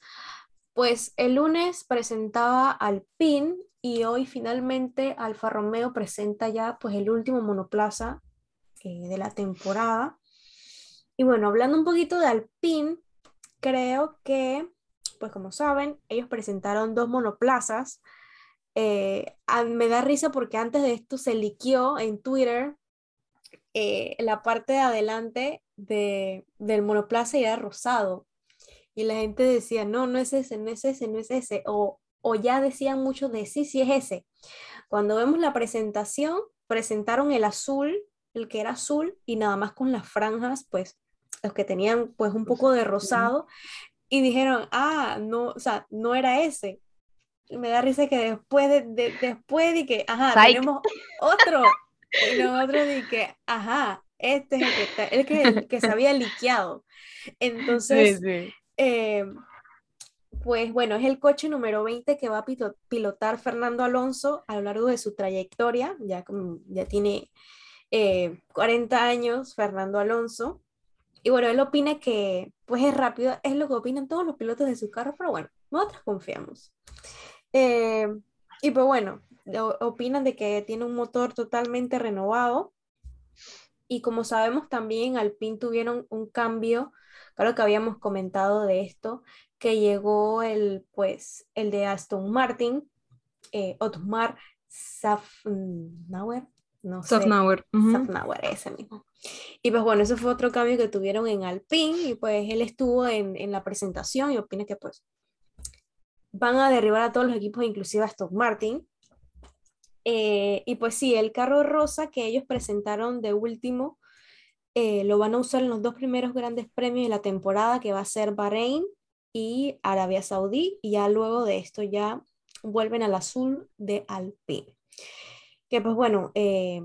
Speaker 5: Pues el lunes presentaba Alpine y hoy finalmente Alfa Romeo presenta ya pues el último monoplaza eh, de la temporada. Y bueno, hablando un poquito de Alpine, creo que, pues como saben, ellos presentaron dos monoplazas. Eh, me da risa porque antes de esto se liqueó en Twitter eh, la parte de adelante de, del monoplaza y era rosado. Y la gente decía, no, no es ese, no es ese, no es ese. O, o ya decían muchos de sí, sí es ese. Cuando vemos la presentación, presentaron el azul, el que era azul, y nada más con las franjas, pues los que tenían pues un poco de rosado, y dijeron, ah, no, o sea, no era ese. Y me da risa que después de, de- después de que, ajá,
Speaker 7: Psych.
Speaker 5: tenemos otro, y nosotros de que, ajá, este es el que, está- el que, el que se había liqueado. Entonces, eh, pues bueno, es el coche número 20 que va a pilotar Fernando Alonso a lo largo de su trayectoria. Ya, ya tiene eh, 40 años Fernando Alonso. Y bueno, él opina que pues es rápido, es lo que opinan todos los pilotos de su carro, pero bueno, nosotros confiamos. Eh, y pues bueno, opinan de que tiene un motor totalmente renovado. Y como sabemos también Alpine tuvieron un cambio, claro que habíamos comentado de esto, que llegó el, pues, el de Aston Martin, eh, Otmar Safnauer, no sé,
Speaker 6: Safnauer. ujú.
Speaker 5: Safnauer, ese mismo. Y pues bueno, ese fue otro cambio que tuvieron en Alpine y pues él estuvo en, en la presentación y opina que pues van a derribar a todos los equipos, inclusive a Aston Martin. Eh, y pues sí, el carro rosa que ellos presentaron de último eh, lo van a usar en los dos primeros grandes premios de la temporada, que va a ser Bahrein y Arabia Saudí, y ya luego de esto ya vuelven al azul de Alpine. Que pues bueno, eh,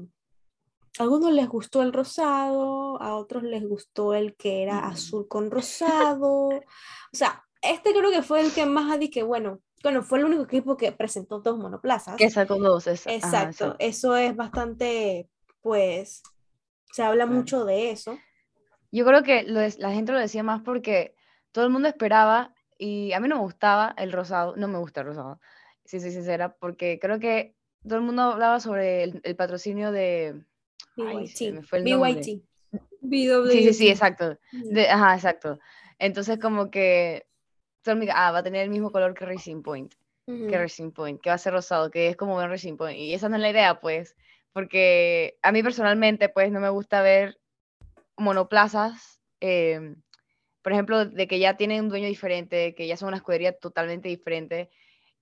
Speaker 5: a algunos les gustó el rosado, a otros les gustó el que era azul con rosado. O sea, este creo que fue el que más ha dicho que bueno, bueno, fue el único equipo que presentó dos monoplazas.
Speaker 7: Que sacó dos. es- ajá,
Speaker 5: Exacto, eso es bastante, pues, se habla
Speaker 7: Claro.
Speaker 5: mucho de eso.
Speaker 7: Yo creo que lo es- la gente lo decía más porque todo el mundo esperaba y a mí no me gustaba el rosado, no me gusta el rosado, si soy sincera, porque creo que todo el mundo hablaba sobre el, el patrocinio de... Ay, se me
Speaker 5: BYT.
Speaker 7: fue el nombre.
Speaker 5: BYT.
Speaker 6: BWT.
Speaker 7: Sí, sí, sí, exacto. De- ajá, exacto. Entonces como que ah, va a tener el mismo color que Racing Point, que. Racing Point, que va a ser rosado, que es como ver Racing Point. Y esa no es la idea, pues, porque a mí personalmente, pues, no me gusta ver monoplazas, eh, por ejemplo, de que ya tienen un dueño diferente, que ya son una escudería totalmente diferente,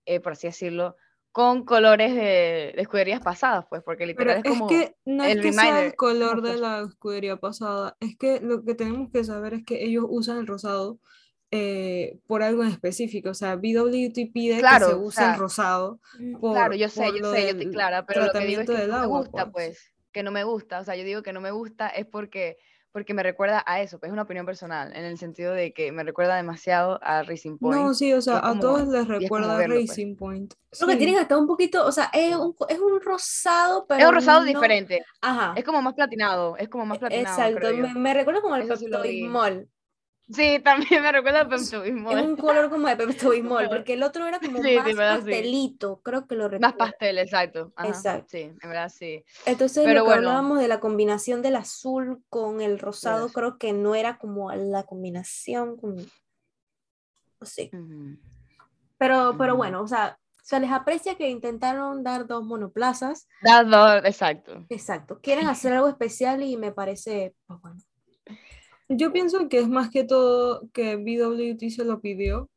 Speaker 7: eh, por así decirlo, con colores de, de escuderías pasadas, pues, porque
Speaker 6: Pero
Speaker 7: literal es
Speaker 6: es
Speaker 7: como...
Speaker 6: que no es que sea el color de la escudería pasada, es que lo que tenemos que saber es que ellos usan el rosado eh, por algo en específico, o sea, BWT pide
Speaker 7: Claro,
Speaker 6: que se
Speaker 7: o
Speaker 6: use
Speaker 7: sea,
Speaker 6: el rosado por,
Speaker 7: Claro, yo sé,
Speaker 6: por
Speaker 7: yo sé, yo estoy
Speaker 6: del
Speaker 7: clara, pero lo que digo es
Speaker 6: tratamiento
Speaker 7: que
Speaker 6: del
Speaker 7: no me
Speaker 6: agua,
Speaker 7: gusta,
Speaker 6: pues.
Speaker 7: pues, que no me gusta, o sea, yo digo que no me gusta es porque, porque me recuerda a eso, pues es una opinión personal, en el sentido de que me recuerda demasiado a Racing Point.
Speaker 6: No, sí, o sea,
Speaker 7: es
Speaker 6: a
Speaker 7: como-
Speaker 6: todos les
Speaker 7: como
Speaker 6: recuerda
Speaker 7: verlo, pues.
Speaker 6: Racing Point.
Speaker 5: Creo que
Speaker 6: Sí.
Speaker 5: tienen hasta un poquito, o sea, es un, es un rosado, pero
Speaker 7: Es un rosado
Speaker 5: no-
Speaker 7: diferente,
Speaker 5: Ajá.
Speaker 7: es como más platinado, es como más platinado,
Speaker 5: Exacto,
Speaker 7: creo yo.
Speaker 5: me, me recuerda como al
Speaker 7: sí vi.
Speaker 5: Pepto-Bismol.
Speaker 7: Sí, también me recuerda a Pepto
Speaker 5: Es un color como de Pepto-Bismol, porque el otro era como
Speaker 7: Sí, sí,
Speaker 5: más
Speaker 7: verdad, sí.
Speaker 5: pastelito, creo que lo
Speaker 7: Más
Speaker 5: recuerdo.
Speaker 7: pastel, exacto. Ajá,
Speaker 5: Exacto.
Speaker 7: Sí, en verdad sí.
Speaker 5: Entonces,
Speaker 7: Pero
Speaker 5: lo que
Speaker 7: bueno.
Speaker 5: hablábamos de la combinación del azul con el rosado, creo que no era como la combinación, como... no sé. Pero, pero bueno, o sea, se les aprecia que intentaron dar dos monoplazas.
Speaker 7: Das dos, exacto.
Speaker 5: Exacto. Quieren hacer algo especial y me parece, pues bueno.
Speaker 6: Yo pienso que es más que todo que BWT se lo pidió,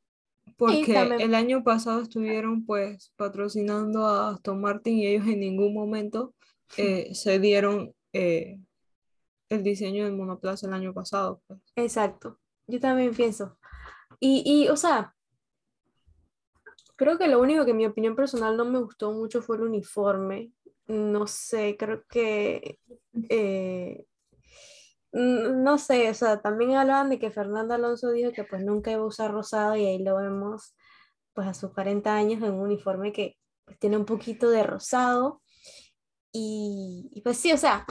Speaker 6: porque el año pasado estuvieron pues patrocinando a Aston Martin y ellos en ningún momento eh, se dieron eh, el diseño del monoplaza el año pasado. pues.
Speaker 5: Exacto. Yo también pienso. Y, y, o sea, creo que lo único que en mi opinión personal no me gustó mucho fue el uniforme. No sé, creo que, eh, no sé, o sea, también hablaban de que Fernando Alonso dijo que pues nunca iba a usar rosado y ahí lo vemos pues a sus 40 años en un uniforme que pues, tiene un poquito de rosado. Y, y, pues sí, o sea,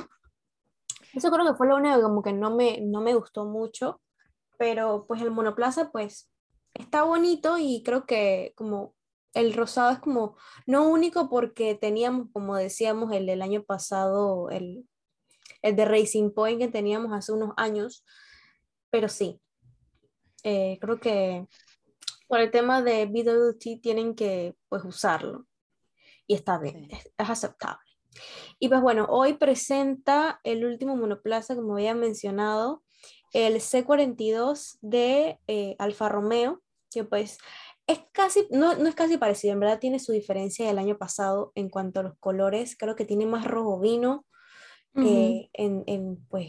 Speaker 5: eso creo que fue lo único como que no me, no me gustó mucho, pero pues el monoplaza pues está bonito y creo que como el rosado es como no único porque teníamos, como decíamos, el del año pasado, el, el de Racing Point que teníamos hace unos años, pero sí, eh, creo que por el tema de BWT tienen que pues usarlo y está bien,
Speaker 7: Sí.
Speaker 5: es, es aceptable. Y pues bueno, hoy presenta el último monoplaza, como había mencionado, el C42 de eh, Alfa Romeo, que pues es casi, no, no es casi parecido, en verdad tiene su diferencia del año pasado en cuanto a los colores, creo que tiene más rojo vino eh, en, en, pues,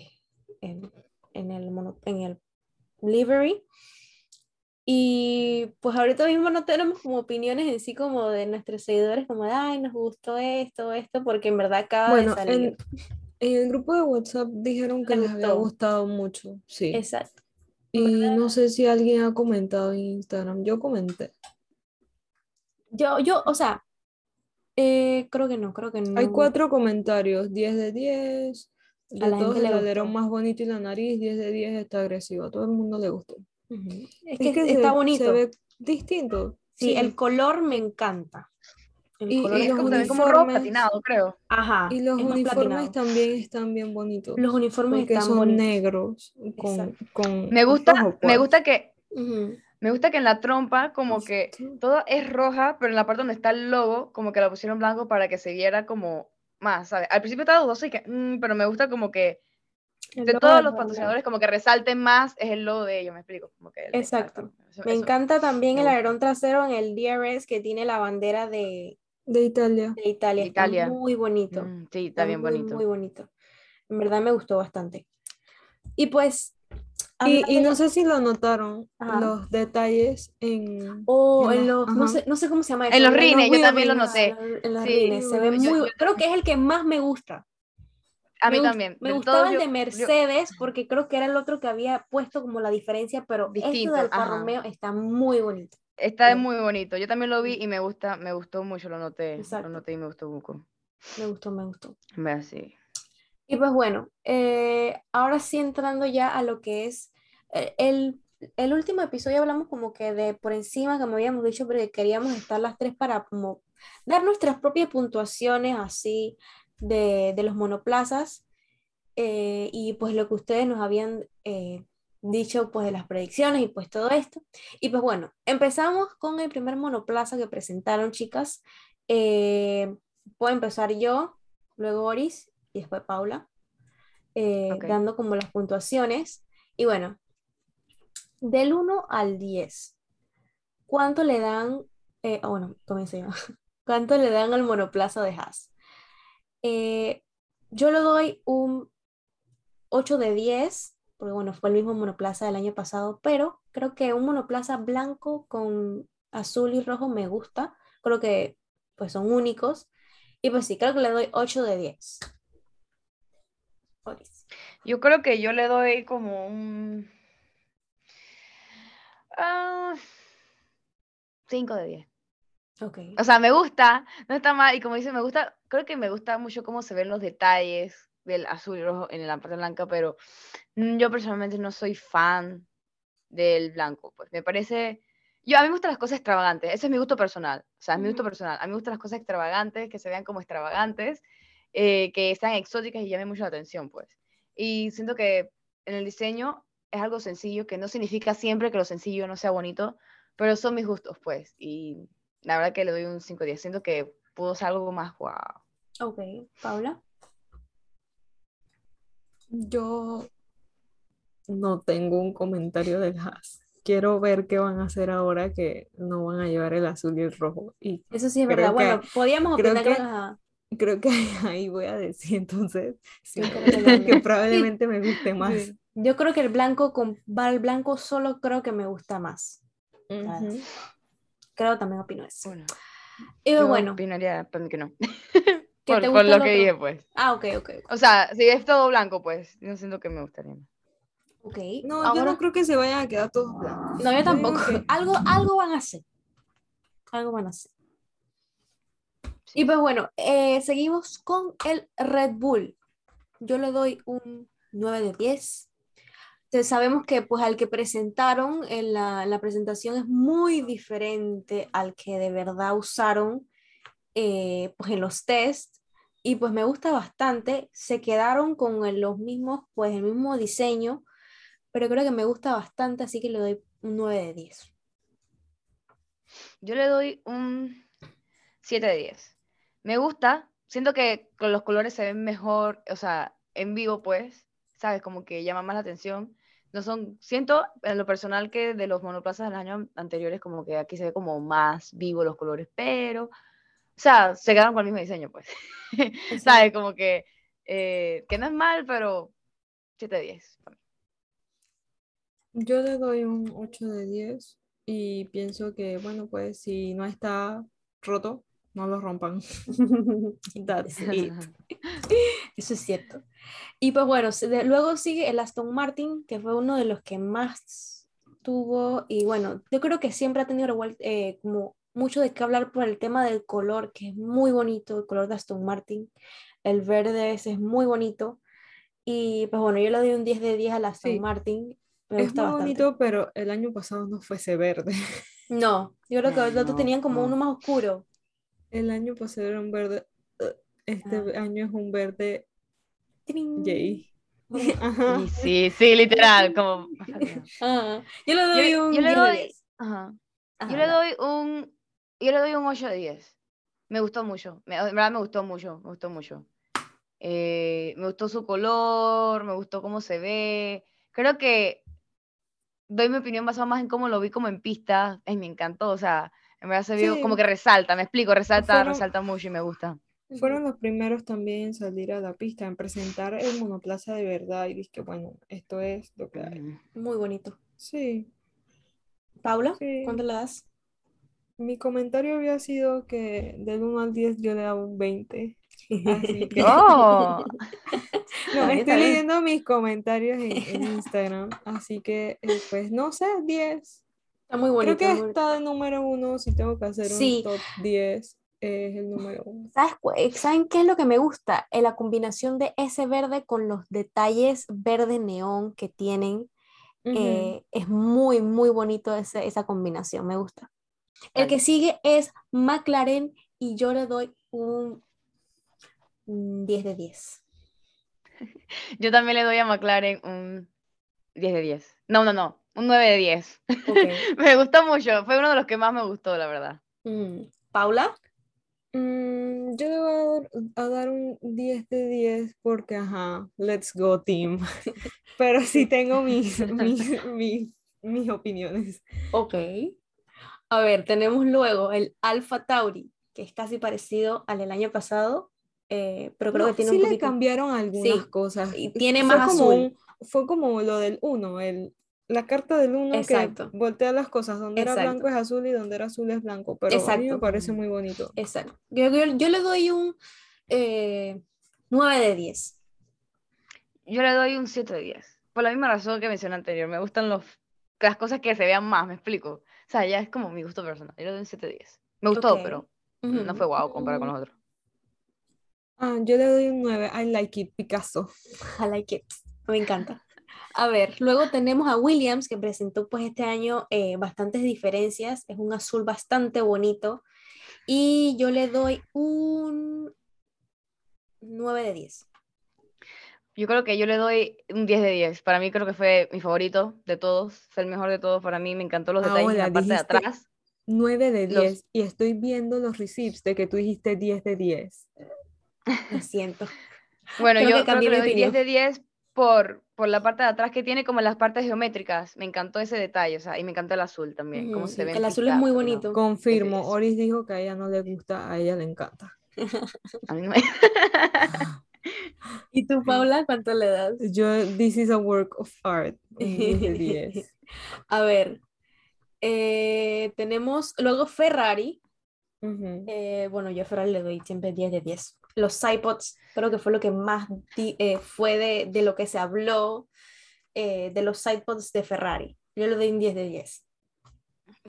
Speaker 5: en, en el en el livery. Y pues ahorita mismo no tenemos como opiniones en sí como de nuestros seguidores, como de, ay, nos gustó esto, esto, porque en verdad acaba
Speaker 6: Bueno,
Speaker 5: de salir.
Speaker 6: en, en el grupo de WhatsApp dijeron que
Speaker 5: Les
Speaker 6: les había gustado mucho, sí.
Speaker 5: Exacto.
Speaker 6: Y no sé si alguien ha comentado en Instagram, yo comenté.
Speaker 5: Yo, yo, o sea, eh, creo que no, creo que no.
Speaker 6: Hay cuatro comentarios, 10 de 10,
Speaker 5: A
Speaker 6: de
Speaker 5: la
Speaker 6: todos el
Speaker 5: le
Speaker 6: alerón más bonito y la nariz, 10 de 10 está agresivo, a todo el mundo le gustó.
Speaker 5: Ujú. Es
Speaker 6: Es
Speaker 5: que,
Speaker 6: que se-
Speaker 5: está
Speaker 6: se
Speaker 5: bonito.
Speaker 6: ve distinto.
Speaker 5: Sí, el color me encanta. El
Speaker 6: Y-
Speaker 5: color
Speaker 6: y
Speaker 5: es
Speaker 7: como, también como rojo
Speaker 6: uniformes-
Speaker 7: platinado, creo.
Speaker 5: Ajá,
Speaker 6: Y los uniformes
Speaker 5: platinado.
Speaker 6: también están bien bonitos.
Speaker 5: Los uniformes
Speaker 6: porque
Speaker 5: están
Speaker 6: son
Speaker 5: bonitos.
Speaker 6: negros con, con
Speaker 7: Me gusta,
Speaker 6: rojo,
Speaker 7: me
Speaker 6: pues.
Speaker 7: gusta que,
Speaker 5: Ujú.
Speaker 7: Me gusta que en la trompa como que todo es roja, pero en la parte donde está el logo como que la pusieron blanco para que se viera como más, ¿sabes? Al principio estaba dudoso y que, mm, pero me gusta como que de
Speaker 5: logo
Speaker 7: todos los patrocinadores como que resalten más es el logo de ellos, me explico. Como que el-
Speaker 5: Exacto.
Speaker 7: Eso-
Speaker 5: Me
Speaker 7: eso-
Speaker 5: encanta también el alerón trasero en el DRS que tiene la bandera de,
Speaker 6: De Italia.
Speaker 5: de Italia.
Speaker 7: De
Speaker 5: Está
Speaker 7: Italia.
Speaker 5: muy bonito.
Speaker 7: Mm, sí,
Speaker 5: Está
Speaker 7: está bien
Speaker 5: muy,
Speaker 7: bonito.
Speaker 5: Muy bonito. En verdad me gustó bastante. Y pues.
Speaker 6: Y, y no sé si lo notaron,
Speaker 5: Ajá.
Speaker 6: los detalles en...
Speaker 5: O
Speaker 6: en
Speaker 5: en
Speaker 6: las-
Speaker 5: los, no sé, no sé cómo se llama
Speaker 7: En
Speaker 5: eso,
Speaker 7: los rines, yo también lo noté.
Speaker 5: en los- en
Speaker 7: Sí,
Speaker 5: rines, se ve muy,
Speaker 7: yo
Speaker 5: creo que es el que más me gusta.
Speaker 7: A
Speaker 5: Me
Speaker 7: mí
Speaker 5: gust-
Speaker 7: también.
Speaker 5: Me gustaba el de
Speaker 7: yo- yo-
Speaker 5: Mercedes porque creo que era el otro que había puesto como la diferencia, pero este
Speaker 7: Distinto,
Speaker 5: de Alfa
Speaker 7: ajá.
Speaker 5: Romeo está muy bonito.
Speaker 7: Está
Speaker 5: Bien.
Speaker 7: muy bonito. Yo también lo vi y me gusta, me gustó mucho, lo noté.
Speaker 5: Exacto.
Speaker 7: Lo noté y me gustó mucho.
Speaker 5: Me gustó, me gustó.
Speaker 7: Ve así.
Speaker 5: Y pues bueno, eh, ahora sí entrando ya a lo que es eh, el, el último episodio hablamos como que de por encima, como habíamos dicho, pero que queríamos estar las tres para dar nuestras propias puntuaciones así de, de los monoplazas eh, y pues lo que ustedes nos habían dicho pues de las predicciones y pues todo esto. Y pues bueno, empezamos con el primer monoplaza que presentaron chicas. Puedo empezar yo, luego Oris y después Paula, eh, dando como las puntuaciones. Y bueno, del 1 al 10, ¿cuánto le dan? eh, ah, bueno, comienzo yo. ¿Cuánto le dan al monoplaza de Haas? Eh, yo le doy un 8 de 10, porque bueno, fue el mismo monoplaza del año pasado, pero creo que un monoplaza blanco con azul y rojo me gusta. Creo que pues son únicos. Y pues sí, creo que le doy 8 de 10.
Speaker 7: Yo creo que yo le doy como un. ah, 5 de 10.
Speaker 5: Ok.
Speaker 7: O sea, me gusta, no está mal. Y como dice, me gusta, creo que me gusta mucho cómo se ven los detalles del azul y rojo en la parte blanca, pero mm, yo personalmente no soy fan del blanco. Pues me parece. Yo, a mí me gustan las cosas extravagantes. Ese es mi gusto personal. O sea, es mi gusto personal. A mí me gustan las cosas extravagantes, que se vean como extravagantes, eh, que sean exóticas y llamen mucho la atención, pues. Y siento que en el diseño es algo sencillo, que no significa siempre que lo sencillo no sea bonito, pero son mis gustos, pues. Y la verdad que le doy un 5 de 10. Siento que pudo ser algo más wow.
Speaker 5: Ok. Paula.
Speaker 6: Yo no tengo un comentario del Haas. Quiero ver qué van a hacer ahora que no van a llevar el azul y el rojo. Y
Speaker 5: Eso sí es verdad.
Speaker 6: que-
Speaker 5: Bueno, podíamos opinar que
Speaker 6: que- creo que ahí voy a decir entonces sí,
Speaker 5: que
Speaker 6: que probablemente me guste más.
Speaker 5: Yo creo que el blanco con va el blanco solo creo que me gusta más.
Speaker 6: Ujú.
Speaker 5: Creo también opino eso.
Speaker 7: Bueno,
Speaker 5: Y
Speaker 7: yo
Speaker 5: bueno,
Speaker 7: opinaría para mí que no.
Speaker 5: ¿qué
Speaker 7: por,
Speaker 5: te
Speaker 7: por lo que dije, pues.
Speaker 5: Ah, ok, ok.
Speaker 7: O sea, si es todo blanco, pues, no siento que me gustaría.
Speaker 5: Ok.
Speaker 6: No, yo no creo que se vayan a quedar todos blancos.
Speaker 5: no, yo tampoco.
Speaker 6: que-
Speaker 5: Algo, algo van a hacer. Algo van a hacer. Y pues bueno, eh, seguimos con el Red Bull. Yo le doy un 9 de 10. Entonces, sabemos que pues al que presentaron en la, la presentación es muy diferente al que de verdad usaron eh, pues en los tests y pues me gusta bastante. Se quedaron con los mismos, pues el mismo diseño, pero creo que me gusta bastante, así que le doy un 9 de 10.
Speaker 7: Yo le doy un 7 de 10. Me gusta, siento que con los colores se ven mejor, o sea, en vivo, pues, ¿sabes? Como que llama más la atención. No son, siento en lo personal que de los monoplazas del año anteriores, como que aquí se ve como más vivo los colores, pero, o sea, se quedaron con el mismo diseño, pues. ¿Sabes? Como que, eh, que no es mal, pero 7 de 10. para mí.
Speaker 6: Yo le doy un 8 de 10 y pienso que, bueno, pues si no está roto, no lo rompan. That's it.
Speaker 5: Eso es cierto. Y pues bueno, luego sigue el Aston Martin, que fue uno de los que más tuvo. Y bueno, yo creo que siempre ha tenido eh, como mucho de qué hablar por el tema del color, que es muy bonito, el color de Aston Martin. El verde ese es muy bonito. Y pues bueno, yo le doy un 10 de 10 al Aston
Speaker 6: Sí.
Speaker 5: Martin. Me
Speaker 6: Es muy
Speaker 5: bastante.
Speaker 6: bonito, pero el año pasado no fuese verde.
Speaker 5: No, yo creo que
Speaker 7: No,
Speaker 5: los otros
Speaker 7: no,
Speaker 5: tenían como
Speaker 7: no.
Speaker 5: uno más oscuro.
Speaker 6: El año pasado era un verde. uh, Este
Speaker 5: Ah.
Speaker 6: año es un verde.
Speaker 5: ¡Trin!
Speaker 6: Yay. Ajá.
Speaker 7: Y sí, sí, literal, como...
Speaker 5: Ah, yo le doy
Speaker 7: Yo-
Speaker 5: un
Speaker 7: yo le
Speaker 5: 10 de
Speaker 7: doy-
Speaker 5: 10.
Speaker 7: Ajá.
Speaker 5: Ajá,
Speaker 7: Yo le doy un, yo le doy un 8 de 10. Me gustó mucho. Me, en verdad me gustó mucho. Me gustó mucho. Eh, me gustó su color, me gustó cómo se ve. Creo que doy mi opinión basada más en cómo lo vi como en pista. Ay, me encantó. O sea, en verdad se vio como que resalta, me explico, resalta,
Speaker 6: Fueron-
Speaker 7: resalta mucho y me gusta.
Speaker 6: Fueron los primeros también en salir a la pista, en presentar el monoplaza de verdad. Y dije, bueno, esto es lo que hay.
Speaker 7: Ujú.
Speaker 5: Muy bonito.
Speaker 6: Sí.
Speaker 5: Paula,
Speaker 6: Sí.
Speaker 5: ¿cuánto le das?
Speaker 6: Mi comentario había sido que del 1 al 10 yo le daba un 20. Así que
Speaker 7: Oh,
Speaker 6: no, estoy
Speaker 5: bien.
Speaker 6: leyendo mis comentarios en, en Instagram. Así que, eh, pues, no sé, 10.
Speaker 5: Está muy bonito.
Speaker 6: Creo que
Speaker 5: muy-
Speaker 6: está de número uno, si tengo que hacer
Speaker 5: Sí.
Speaker 6: un top 10, es el número uno.
Speaker 5: ¿Sabes, eh, ¿Saben qué es lo que me gusta? Eh, la combinación de ese verde con los detalles verde neón que tienen. Eh, es muy, muy bonito ese- esa combinación, me gusta. El
Speaker 7: Vale.
Speaker 5: que sigue es McLaren y yo le doy un un 10 de 10.
Speaker 7: Yo también le doy a McLaren un 10 de 10. No, no, no, un 9 de 10.
Speaker 5: Ok.
Speaker 7: me gustó mucho, fue uno de los que más me gustó, la verdad.
Speaker 5: Mm, ¿Paula?
Speaker 6: Mm, yo le voy a dar, a dar un 10 de 10 porque, ajá, let's go team. Pero sí tengo mis, mis, mis, mis opiniones.
Speaker 5: Ok. A ver, tenemos luego el Alpha Tauri, que es casi parecido al del año pasado, eh, pero creo
Speaker 6: No,
Speaker 5: que tiene
Speaker 6: sí
Speaker 5: un
Speaker 6: le
Speaker 5: poquito...
Speaker 6: cambiaron algunas
Speaker 5: Sí,
Speaker 6: cosas.
Speaker 5: y tiene
Speaker 6: Fue
Speaker 5: más
Speaker 6: como
Speaker 5: azul.
Speaker 6: un- fue como lo del 1, el, la carta del 1 que
Speaker 5: Exacto.
Speaker 6: voltea las cosas, donde era
Speaker 5: Exacto.
Speaker 6: blanco es azul y donde era azul es blanco, pero a mí me
Speaker 5: Exacto.
Speaker 6: parece muy bonito.
Speaker 5: Exacto. Yo, yo- yo le doy un eh, 9 de 10.
Speaker 7: Yo le doy un 7 de 10. Por la misma razón que mencioné anterior. Me gustan los, las cosas que se vean más, me explico. O sea, ya es como mi gusto personal. Yo le doy un 7 de 10. Me gustó,
Speaker 5: Ok.
Speaker 7: pero no fue guau comparado con los otros.
Speaker 6: Ah, yo le doy un 9, I like it, Picasso.
Speaker 5: I like it. Me encanta. A ver, luego tenemos a Williams que presentó pues este año eh, bastantes diferencias. Es un azul bastante bonito. Y yo le doy un 9 de 10.
Speaker 7: Yo creo que yo le doy un 10 de 10. Para mí creo que fue mi favorito de todos. Fue el mejor de todos. Para mí me encantó los detalles en la parte de atrás.
Speaker 6: 9 de
Speaker 7: Los-
Speaker 6: 10 y estoy viendo los receipts de que tú dijiste 10 de 10.
Speaker 5: Lo siento.
Speaker 7: Bueno,
Speaker 5: Creo
Speaker 7: yo
Speaker 5: que
Speaker 7: creo que le doy 10
Speaker 5: opinión.
Speaker 7: de 10 por, por la parte de atrás que tiene como las partes geométricas. Me encantó ese detalle, o sea, y me encantó el azul también, cómo
Speaker 5: Ujú,
Speaker 7: se ve.
Speaker 5: el azul es muy bonito.
Speaker 6: Confirmo. Oris dijo que a ella no le gusta, a ella le encanta.
Speaker 7: A mí no me-
Speaker 5: ¿Y tú, Paula, cuánto le das?
Speaker 6: Yo, this is a work of art. un 10 de 10.
Speaker 5: A ver, eh, tenemos luego Ferrari. Eh, bueno, yo a Ferrari le doy siempre 10 de 10. Los iPods creo que fue lo que más di- eh, fue de, de lo que se habló eh, de los iPods de Ferrari. Yo le doy un 10 de 10.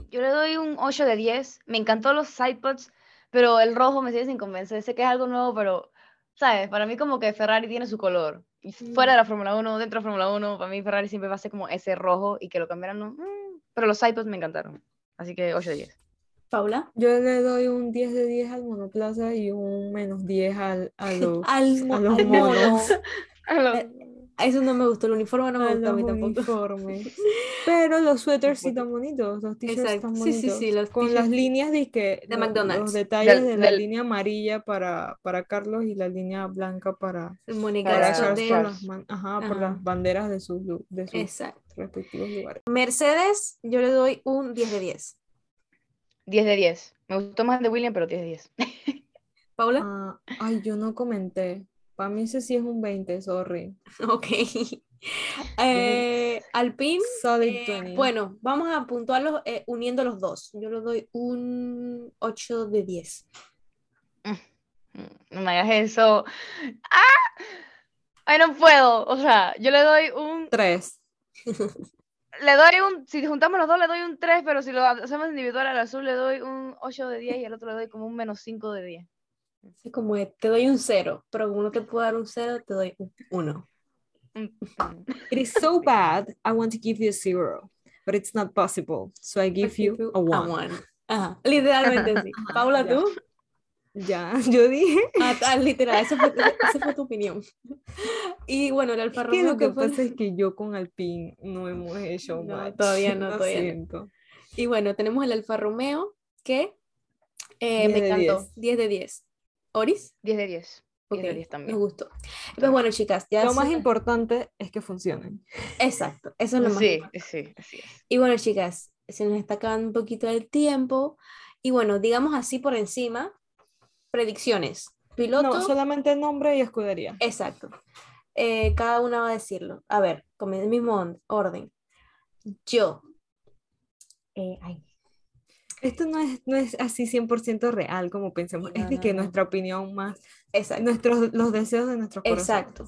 Speaker 7: Yo le doy un 8 de 10. Me encantó los iPods, pero el rojo me sigue sin convencer. Sé que es algo nuevo, pero, ¿sabes? Para mí como que Ferrari tiene su color. Y fuera de la Fórmula 1, dentro de la Fórmula 1, para mí Ferrari siempre va a ser como ese rojo y que lo cambiaran, no. mm, Pero los iPods me encantaron. Así que 8 de 10.
Speaker 5: Paula.
Speaker 6: Yo le doy un 10 de 10 al monoplaza y un menos 10 al, a los,
Speaker 5: Al, mo-
Speaker 6: a los
Speaker 5: al mono.
Speaker 6: monos.
Speaker 5: Eh, Eso no me gustó, el uniforme no me
Speaker 6: a
Speaker 5: gustó a mí
Speaker 6: los
Speaker 5: tampoco.
Speaker 6: Pero los suéteres sí están bonitos, los t-shirts
Speaker 5: Exacto.
Speaker 6: están
Speaker 5: Sí, sí,
Speaker 6: bonitos.
Speaker 5: sí, los
Speaker 6: Con las líneas de que
Speaker 5: de
Speaker 6: lo-
Speaker 5: McDonald's.
Speaker 6: Los detalles
Speaker 7: Del-
Speaker 6: de la
Speaker 7: del-
Speaker 6: línea amarilla para, para Carlos y la línea blanca para,
Speaker 5: El
Speaker 6: para Charles
Speaker 5: de...
Speaker 6: por las, man- ajá, por
Speaker 5: Ajá.
Speaker 6: las banderas de sus, de sus
Speaker 5: Exacto.
Speaker 6: respectivos lugares.
Speaker 5: Mercedes, yo le doy un 10 de 10.
Speaker 7: 10 de 10. Me gustó más el de William, pero 10 de 10.
Speaker 5: Paula.
Speaker 6: Ah, ay, yo no comenté. Para mí ese sí es un 20, sorry.
Speaker 5: Ok. Eh, Alpine.
Speaker 6: Solid
Speaker 5: eh,
Speaker 6: 20.
Speaker 5: bueno, vamos a puntuarlos eh, uniendo los dos. Yo le doy un 8 de 10.
Speaker 7: Mm, No me hagas eso. ¡Ah! Ay, no puedo. O sea, yo le doy un
Speaker 6: 3.
Speaker 7: Le doy un, si juntamos los dos le doy un 3, pero si lo hacemos individual al azul le doy un 8 de 10 y al otro le doy como un menos 5 de 10.
Speaker 5: Así como te doy un 0, pero como no te puedo dar un 0, te doy un 1.
Speaker 6: It is so bad, I want to give you a zero, but it's not possible. So I give you a one.
Speaker 5: Ajá, literalmente sí. Paula. ¿tú?
Speaker 6: Ya, yo dije
Speaker 5: Ah, ah, literal, esa fue, esa fue tu opinión. Y bueno, el Alfa
Speaker 6: que
Speaker 5: Romeo
Speaker 6: lo que
Speaker 5: que fue-
Speaker 6: pasa es que yo con Alpine no hemos hecho
Speaker 5: No,
Speaker 6: match.
Speaker 5: todavía no,
Speaker 6: Lo
Speaker 5: todavía no.
Speaker 6: siento.
Speaker 5: Y bueno, tenemos el Alfa Romeo que eh,
Speaker 6: 10
Speaker 5: me encantó.
Speaker 6: 10.
Speaker 5: 10 de 10. ¿Oris?
Speaker 7: 10 de 10. 10 de
Speaker 5: Ok,
Speaker 7: 10
Speaker 5: Me
Speaker 7: también.
Speaker 5: gustó. Pues bueno, chicas, ya
Speaker 6: Lo más importante es que funcionen.
Speaker 5: Exacto, eso es lo más
Speaker 7: Sí,
Speaker 5: importante.
Speaker 7: sí, así es.
Speaker 5: Y bueno, chicas, se nos está acabando un poquito el tiempo. Y bueno, digamos así por encima, predicciones. Piloto.
Speaker 6: No, solamente nombre y escudería.
Speaker 5: Exacto. Eh, cada una va a decirlo. A ver, con el mismo orden. Yo. eh, ay,
Speaker 6: Esto no es, no es así 100% real como pensemos.
Speaker 5: No,
Speaker 6: es de
Speaker 5: no,
Speaker 6: que
Speaker 5: no.
Speaker 6: nuestra opinión más,
Speaker 5: exacto.
Speaker 6: nuestros, los deseos de nuestros corazones.
Speaker 5: Exacto.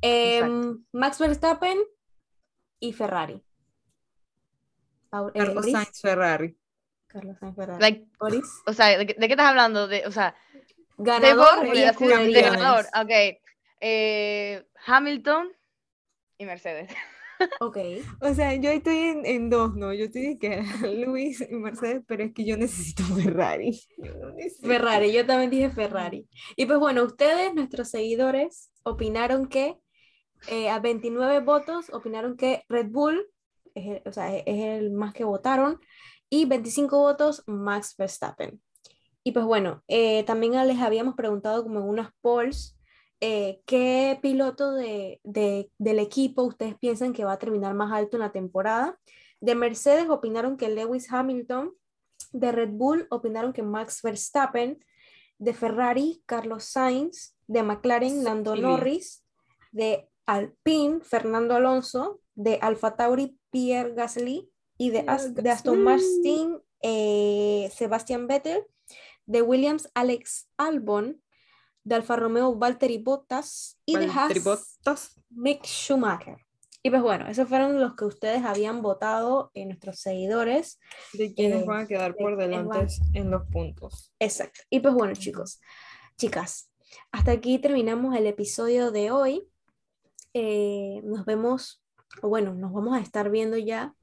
Speaker 5: Em, Max Verstappen y Ferrari. Eh,
Speaker 6: Carlos
Speaker 5: Oris.
Speaker 6: Sainz Ferrari.
Speaker 5: Carlos Sainz Ferrari.
Speaker 7: Like,
Speaker 5: Oris.
Speaker 7: o sea, ¿de, qué- estás hablando? De, o sea,
Speaker 5: Ganador y
Speaker 7: ganador. Ok. Eh, Hamilton y Mercedes.
Speaker 5: Ok.
Speaker 6: O sea, yo estoy en, en dos, ¿no? Yo estoy que Luis y Mercedes, pero es que yo necesito Ferrari. Yo no necesito-
Speaker 5: Ferrari, yo también dije Ferrari. Y pues bueno, ustedes, nuestros seguidores, opinaron que eh, a 29 votos opinaron que Red Bull es el, o sea, es el más que votaron y 25 votos Max Verstappen. Y pues bueno, eh, también les habíamos preguntado como en unas polls eh, qué piloto de, de- del equipo ustedes piensan que va a terminar más alto en la temporada. De Mercedes opinaron que Lewis Hamilton, de Red Bull opinaron que Max Verstappen, de Ferrari Carlos Sainz, de McLaren Lando
Speaker 6: Sí.
Speaker 5: Norris, de Alpine Fernando Alonso, de Alfa Tauri Pierre Gasly y de, As- de Aston Martin eh, Sebastian Vettel, de Williams Alex Albon, de Alfa Romeo Valtteri Bottas y de Haas
Speaker 6: Bottas.
Speaker 5: Mick Schumacher. Y pues bueno, esos fueron los que ustedes habían votado en nuestros seguidores.
Speaker 6: ¿De quiénes
Speaker 5: Eh,
Speaker 6: van a quedar
Speaker 5: de
Speaker 6: por delante
Speaker 5: van-
Speaker 6: en los puntos?
Speaker 5: Exacto. Y pues bueno, chicos, chicas, hasta aquí terminamos el episodio de hoy. Eh, nos vemos, o bueno, nos vamos a estar viendo ya,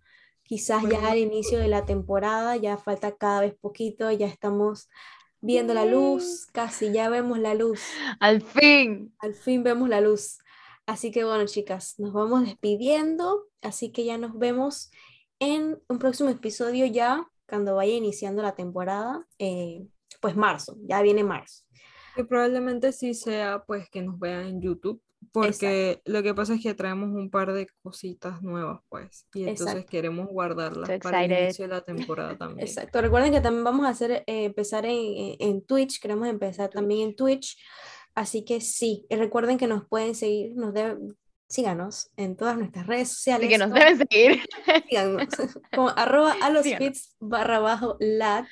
Speaker 5: quizás ya al inicio de la temporada, ya falta cada vez poquito, ya estamos viendo la luz, casi ya vemos la luz.
Speaker 7: Al fin.
Speaker 5: Al fin vemos la luz. Así que bueno, chicas, nos vamos despidiendo. Así que ya nos vemos en un próximo episodio ya, cuando vaya iniciando la temporada. eh, pues marzo, ya viene marzo.
Speaker 6: Que probablemente sí sea pues que nos vean en YouTube, porque lo que pasa es que traemos un par de cositas nuevas pues, y entonces
Speaker 5: Exacto.
Speaker 6: queremos guardarlas para el inicio de la temporada también.
Speaker 5: Exacto. Recuerden que también vamos a hacer, eh, empezar en, en- Twitch, queremos empezar también en Twitch. Así que sí, y recuerden que nos pueden seguir, nos deben, síganos en todas nuestras redes sociales.
Speaker 7: Que nos deben seguir.
Speaker 5: síganos, como arroba a los feeds barra bajo lat.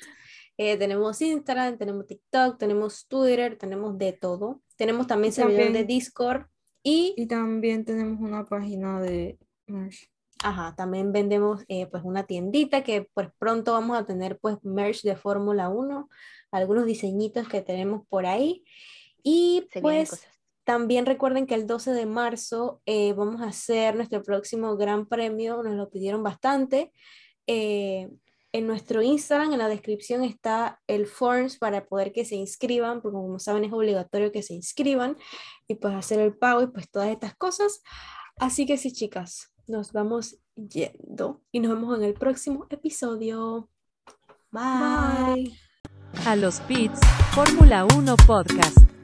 Speaker 5: Eh, tenemos Instagram, tenemos TikTok, tenemos Twitter, tenemos de todo. Tenemos también servidor de Discord y,
Speaker 6: Y también tenemos una página de merch.
Speaker 5: ajá, también vendemos eh, pues una tiendita que pues pronto vamos a tener pues merch de Fórmula 1, algunos diseñitos que tenemos por ahí. Y
Speaker 7: Se
Speaker 5: pues también recuerden que el 12 de marzo eh, vamos a hacer nuestro próximo gran premio, nos lo pidieron bastante. Eh, en nuestro Instagram, en la descripción está el forms para poder que se inscriban, porque como saben es obligatorio que se inscriban y pues hacer el pago y pues todas estas cosas. Así que sí, chicas, nos vamos yendo y nos vemos en el próximo episodio.
Speaker 6: Bye.
Speaker 4: A los pits, Fórmula 1 Podcast.